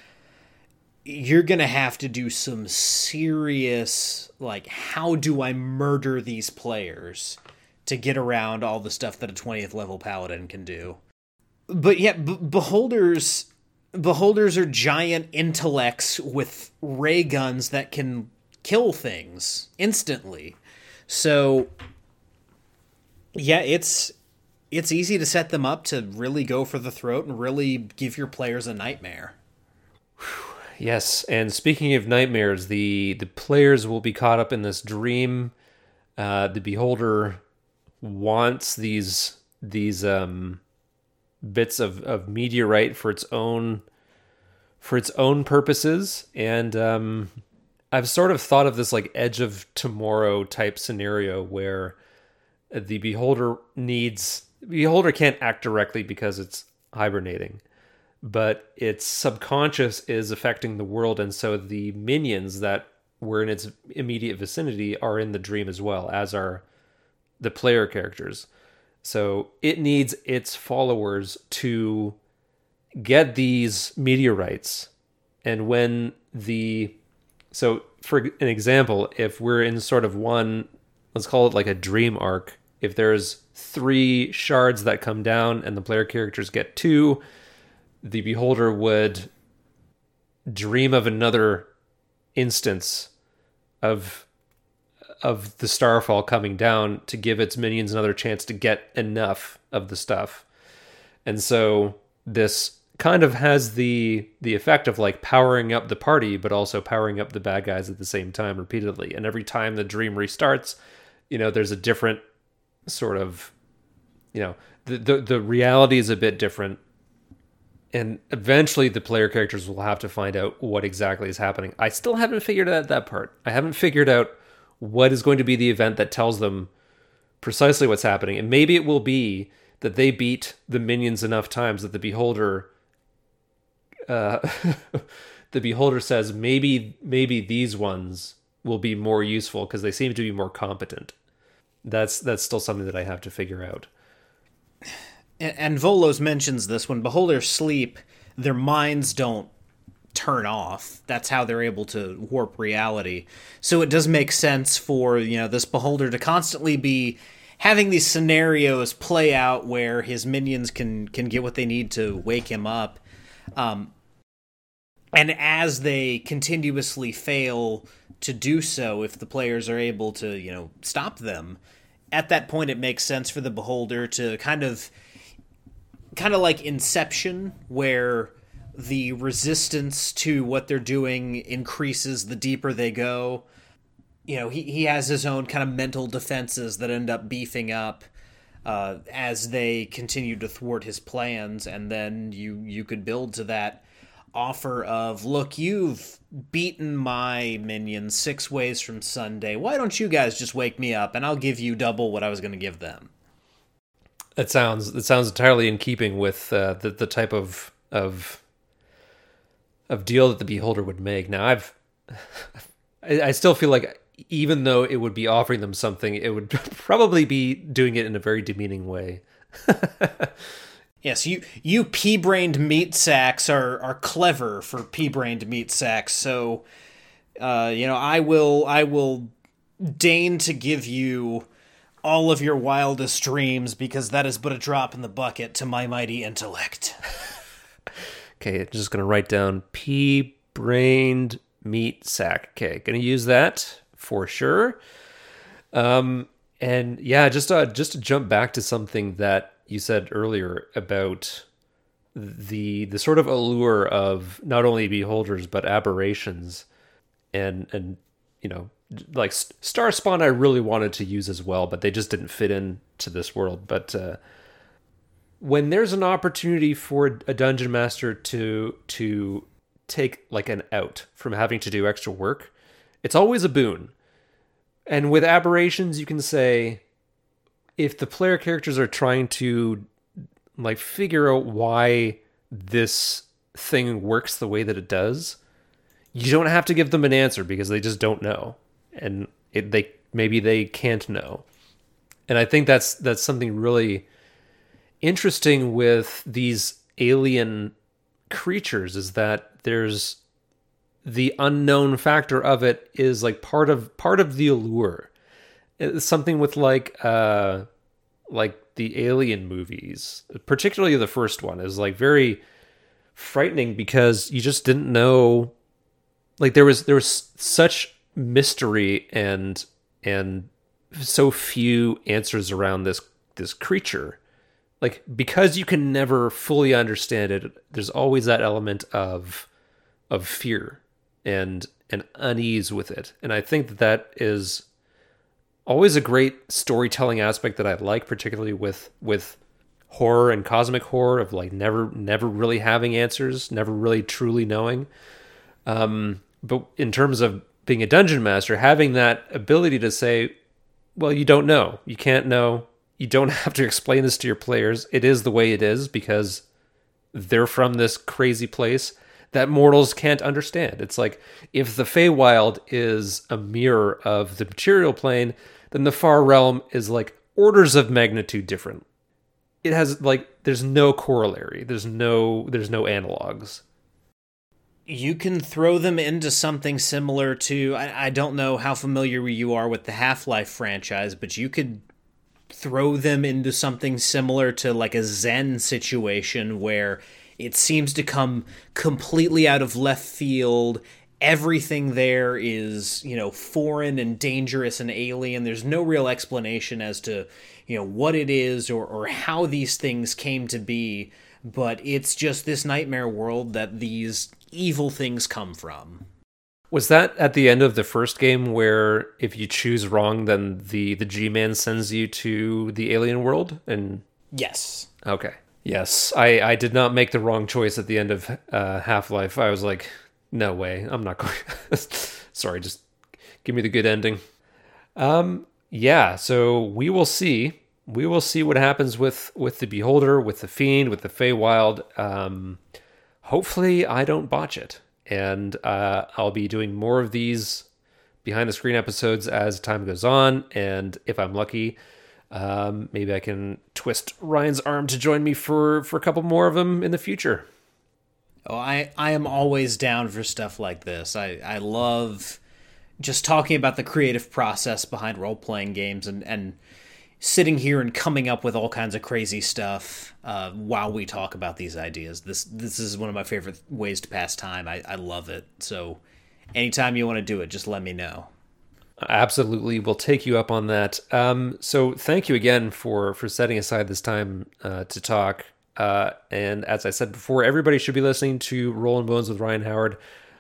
you're to have to do some serious like how do I murder these players to get around all the stuff that a 20th level paladin can do. But yeah, b- beholders beholders are giant intellects with ray guns that can kill things instantly. So yeah, it's it's easy to set them up to really go for the throat and really give your players a nightmare. Yes, and speaking of nightmares, the the players will be caught up in this dream. Uh, the beholder wants these these um, bits of, of meteorite for its own for its own purposes, and um, I've sort of thought of this like Edge of Tomorrow type scenario where the beholder needs beholder can't act directly because it's hibernating but its subconscious is affecting the world. And so the minions that were in its immediate vicinity are in the dream as well as are the player characters so it needs its followers to get these meteorites and when the so for an example if we're in sort of one let's call it like a dream arc if there's three shards that come down and the player characters get two the beholder would dream of another instance of of the starfall coming down to give its minions another chance to get enough of the stuff. And so this kind of has the the effect of like powering up the party but also powering up the bad guys at the same time repeatedly. And every time the dream restarts you know there's a different sort of you know the the, the reality is a bit different. And eventually the player characters will have to find out what exactly is happening. I still haven't figured out that part. I haven't figured out what is going to be the event that tells them precisely what's happening and maybe it will be that they beat the minions enough times that the beholder uh, the beholder says maybe maybe these ones will be more useful because they seem to be more competent. That's that's still something that I have to figure out. And, and Volos mentions this when beholders sleep, their minds don't turn off. That's how they're able to warp reality. So it does make sense for, you know, this beholder to constantly be having these scenarios play out where his minions can can get what they need to wake him up. Um, and as they continuously fail to do so, if the players are able to, you know, stop them, at that point it makes sense for the beholder to kind of kind of like inception where the resistance to what they're doing increases the deeper they go. You know he, he has his own kind of mental defenses that end up beefing up uh, as they continue to thwart his plans and then you you could build to that offer of look you've beaten my minions six ways from sunday. Why don't you guys just wake me up and i'll give you double what i was going to give them? That sounds that sounds entirely in keeping with uh, the the type of of of deal that the beholder would make. Now I've I, still feel like even though it would be offering them something, it would probably be doing it in a very demeaning way. Yes, you you pea-brained meat sacks are are clever for pea-brained meat sacks. So, uh, you know, I will I will deign to give you all of your wildest dreams because that is but a drop in the bucket to my mighty intellect. Okay, I'm just gonna write down pea brained meat sack. Okay, gonna use that for sure. Um, and yeah, just uh, just to jump back to something that you said earlier about the the sort of allure of not only beholders but aberrations, and and you know like Star Spawn, I really wanted to use as well, but they just didn't fit in to this world. But uh, when there's an opportunity for a dungeon master to to take like an out from having to do extra work, it's always a boon. And with aberrations, you can say if the player characters are trying to like figure out why this thing works the way that it does, you don't have to give them an answer because they just don't know, and it, they maybe they can't know. And I think that's that's something really interesting with these alien creatures is that there's the unknown factor of it is like part of part of the allure. It's something with like uh like the alien movies, particularly the first one is like very frightening because you just didn't know like there was there was such mystery and and so few answers around this this creature like because you can never fully understand it there's always that element of of fear and and unease with it and i think that that is always a great storytelling aspect that i like particularly with with horror and cosmic horror of like never never really having answers never really truly knowing um but in terms of being a dungeon master having that ability to say well, you don't know. You can't know. You don't have to explain this to your players. It is the way it is because they're from this crazy place that mortals can't understand. It's like if the Feywild is a mirror of the material plane, then the far realm is like orders of magnitude different. It has like there's no corollary. There's no there's no analogs. You can throw them into something similar to I, I don't know how familiar you are with the Half Life franchise, but you could throw them into something similar to like a Xen situation where it seems to come completely out of left field. Everything there is, you know, foreign and dangerous and alien. There's no real explanation as to, you know, what it is or, or how these things came to be, but it's just this nightmare world that these evil things come from. Was that at the end of the first game where if you choose wrong, then the the G man sends you to the alien world? And yes, okay, Yes, I, I did not make the wrong choice at the end of uh, Half Life. I was like, no way, I'm not going. Sorry, just give me the good ending. Um, yeah, so we will see. We will see what happens with with the Beholder, with the Fiend, with the Feywild. Um, hopefully, I don't botch it, and uh, I'll be doing more of these behind the screen episodes as time goes on. And if I'm lucky, um, maybe I can twist Ryan's arm to join me for for a couple more of them in the future. Oh, I I am always down for stuff like this. I I love just talking about the creative process behind role playing games and and sitting here and coming up with all kinds of crazy stuff uh, while we talk about these ideas. This this is one of my favorite ways to pass time. I, I love it. So anytime you want to do it, just let me know. Absolutely, we'll take you up on that. Um, so thank you again for for setting aside this time uh, to talk. Uh, and as I said before, everybody should be listening to Rolling Bones with Ryan Howard.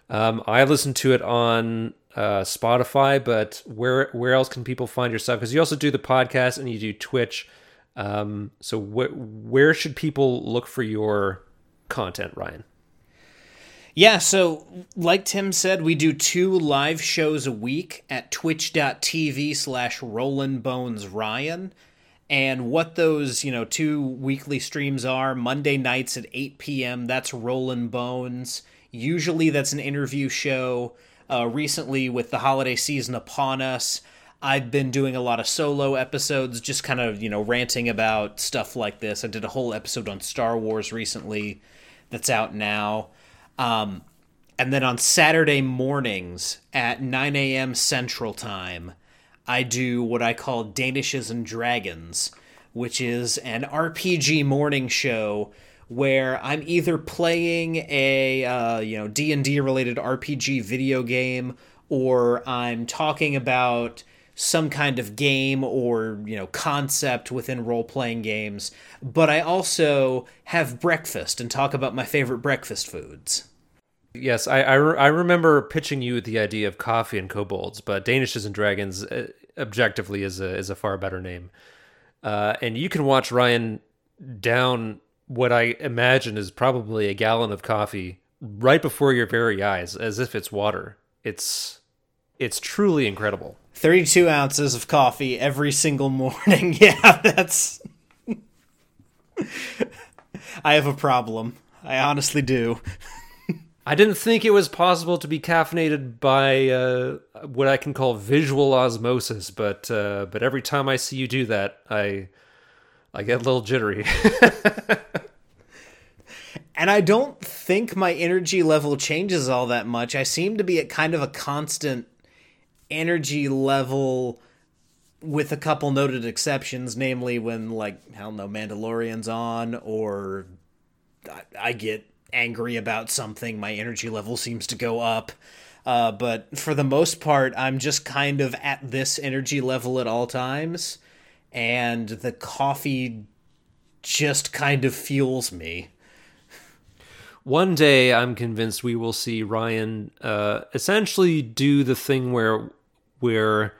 Um, I listened to it on uh, Spotify, but where where else can people find your stuff? Because you also do the podcast and you do Twitch. Um, so wh- where should people look for your content, Ryan? Yeah, so like Tim said, we do two live shows a week at twitch.tv slash Rollin' Bones Ryan. And what those, you know, two weekly streams are Monday nights at 8 p.m., that's Rollin' Bones. Usually that's an interview show. Uh, recently, with the holiday season upon us, I've been doing a lot of solo episodes, just kind of, you know, ranting about stuff like this. I did a whole episode on Star Wars recently that's out now. Um, and then on Saturday mornings at 9 a.m. Central Time, I do what I call Danishes and Dragons, which is an RPG morning show where I'm either playing a uh, you know D and D related RPG video game, or I'm talking about some kind of game or you know concept within role playing games but i also have breakfast and talk about my favorite breakfast foods. Yes i i, re- I remember pitching you the idea of coffee and kobolds but danishes and dragons uh, objectively is a is a far better name. Uh, and you can watch ryan down what i imagine is probably a gallon of coffee right before your very eyes as if it's water it's it's truly incredible 32 ounces of coffee every single morning. yeah, that's. I have a problem. I honestly do. I didn't think it was possible to be caffeinated by uh, what I can call visual osmosis, but uh, but every time I see you do that, I I get a little jittery. and I don't think my energy level changes all that much. I seem to be at kind of a constant energy level with a couple noted exceptions, namely when like I don't know Mandalorian's on or I, I get angry about something, my energy level seems to go up. Uh, but for the most part, I'm just kind of at this energy level at all times, and the coffee just kind of fuels me. One day, I'm convinced we will see Ryan uh, essentially do the thing where where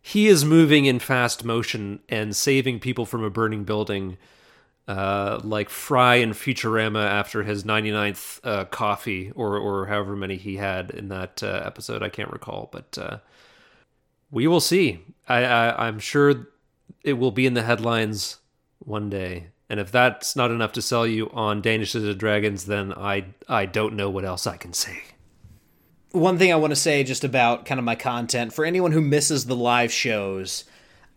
he is moving in fast motion and saving people from a burning building, uh, like Fry in Futurama after his 99th uh, coffee, or or however many he had in that uh, episode. I can't recall, but uh, we will see. I, I I'm sure it will be in the headlines one day. And if that's not enough to sell you on Danish of Dragons, then I I don't know what else I can say. One thing I want to say just about kind of my content for anyone who misses the live shows,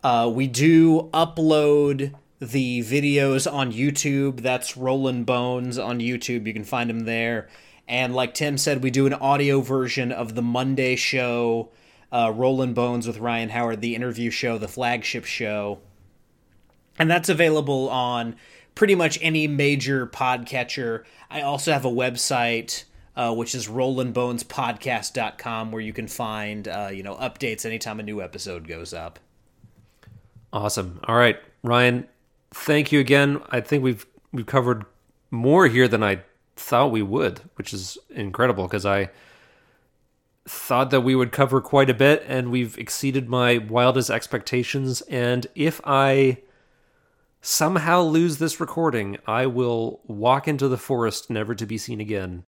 uh, we do upload the videos on YouTube. That's Rolling Bones on YouTube. You can find them there. And like Tim said, we do an audio version of the Monday show, uh, Rolling Bones with Ryan Howard, the interview show, the flagship show. And that's available on pretty much any major podcatcher. I also have a website. Uh, which is rollingbonespodcast.com where you can find uh, you know updates anytime a new episode goes up awesome all right ryan thank you again i think we've we've covered more here than i thought we would which is incredible because i thought that we would cover quite a bit and we've exceeded my wildest expectations and if i somehow lose this recording, I will walk into the forest never to be seen again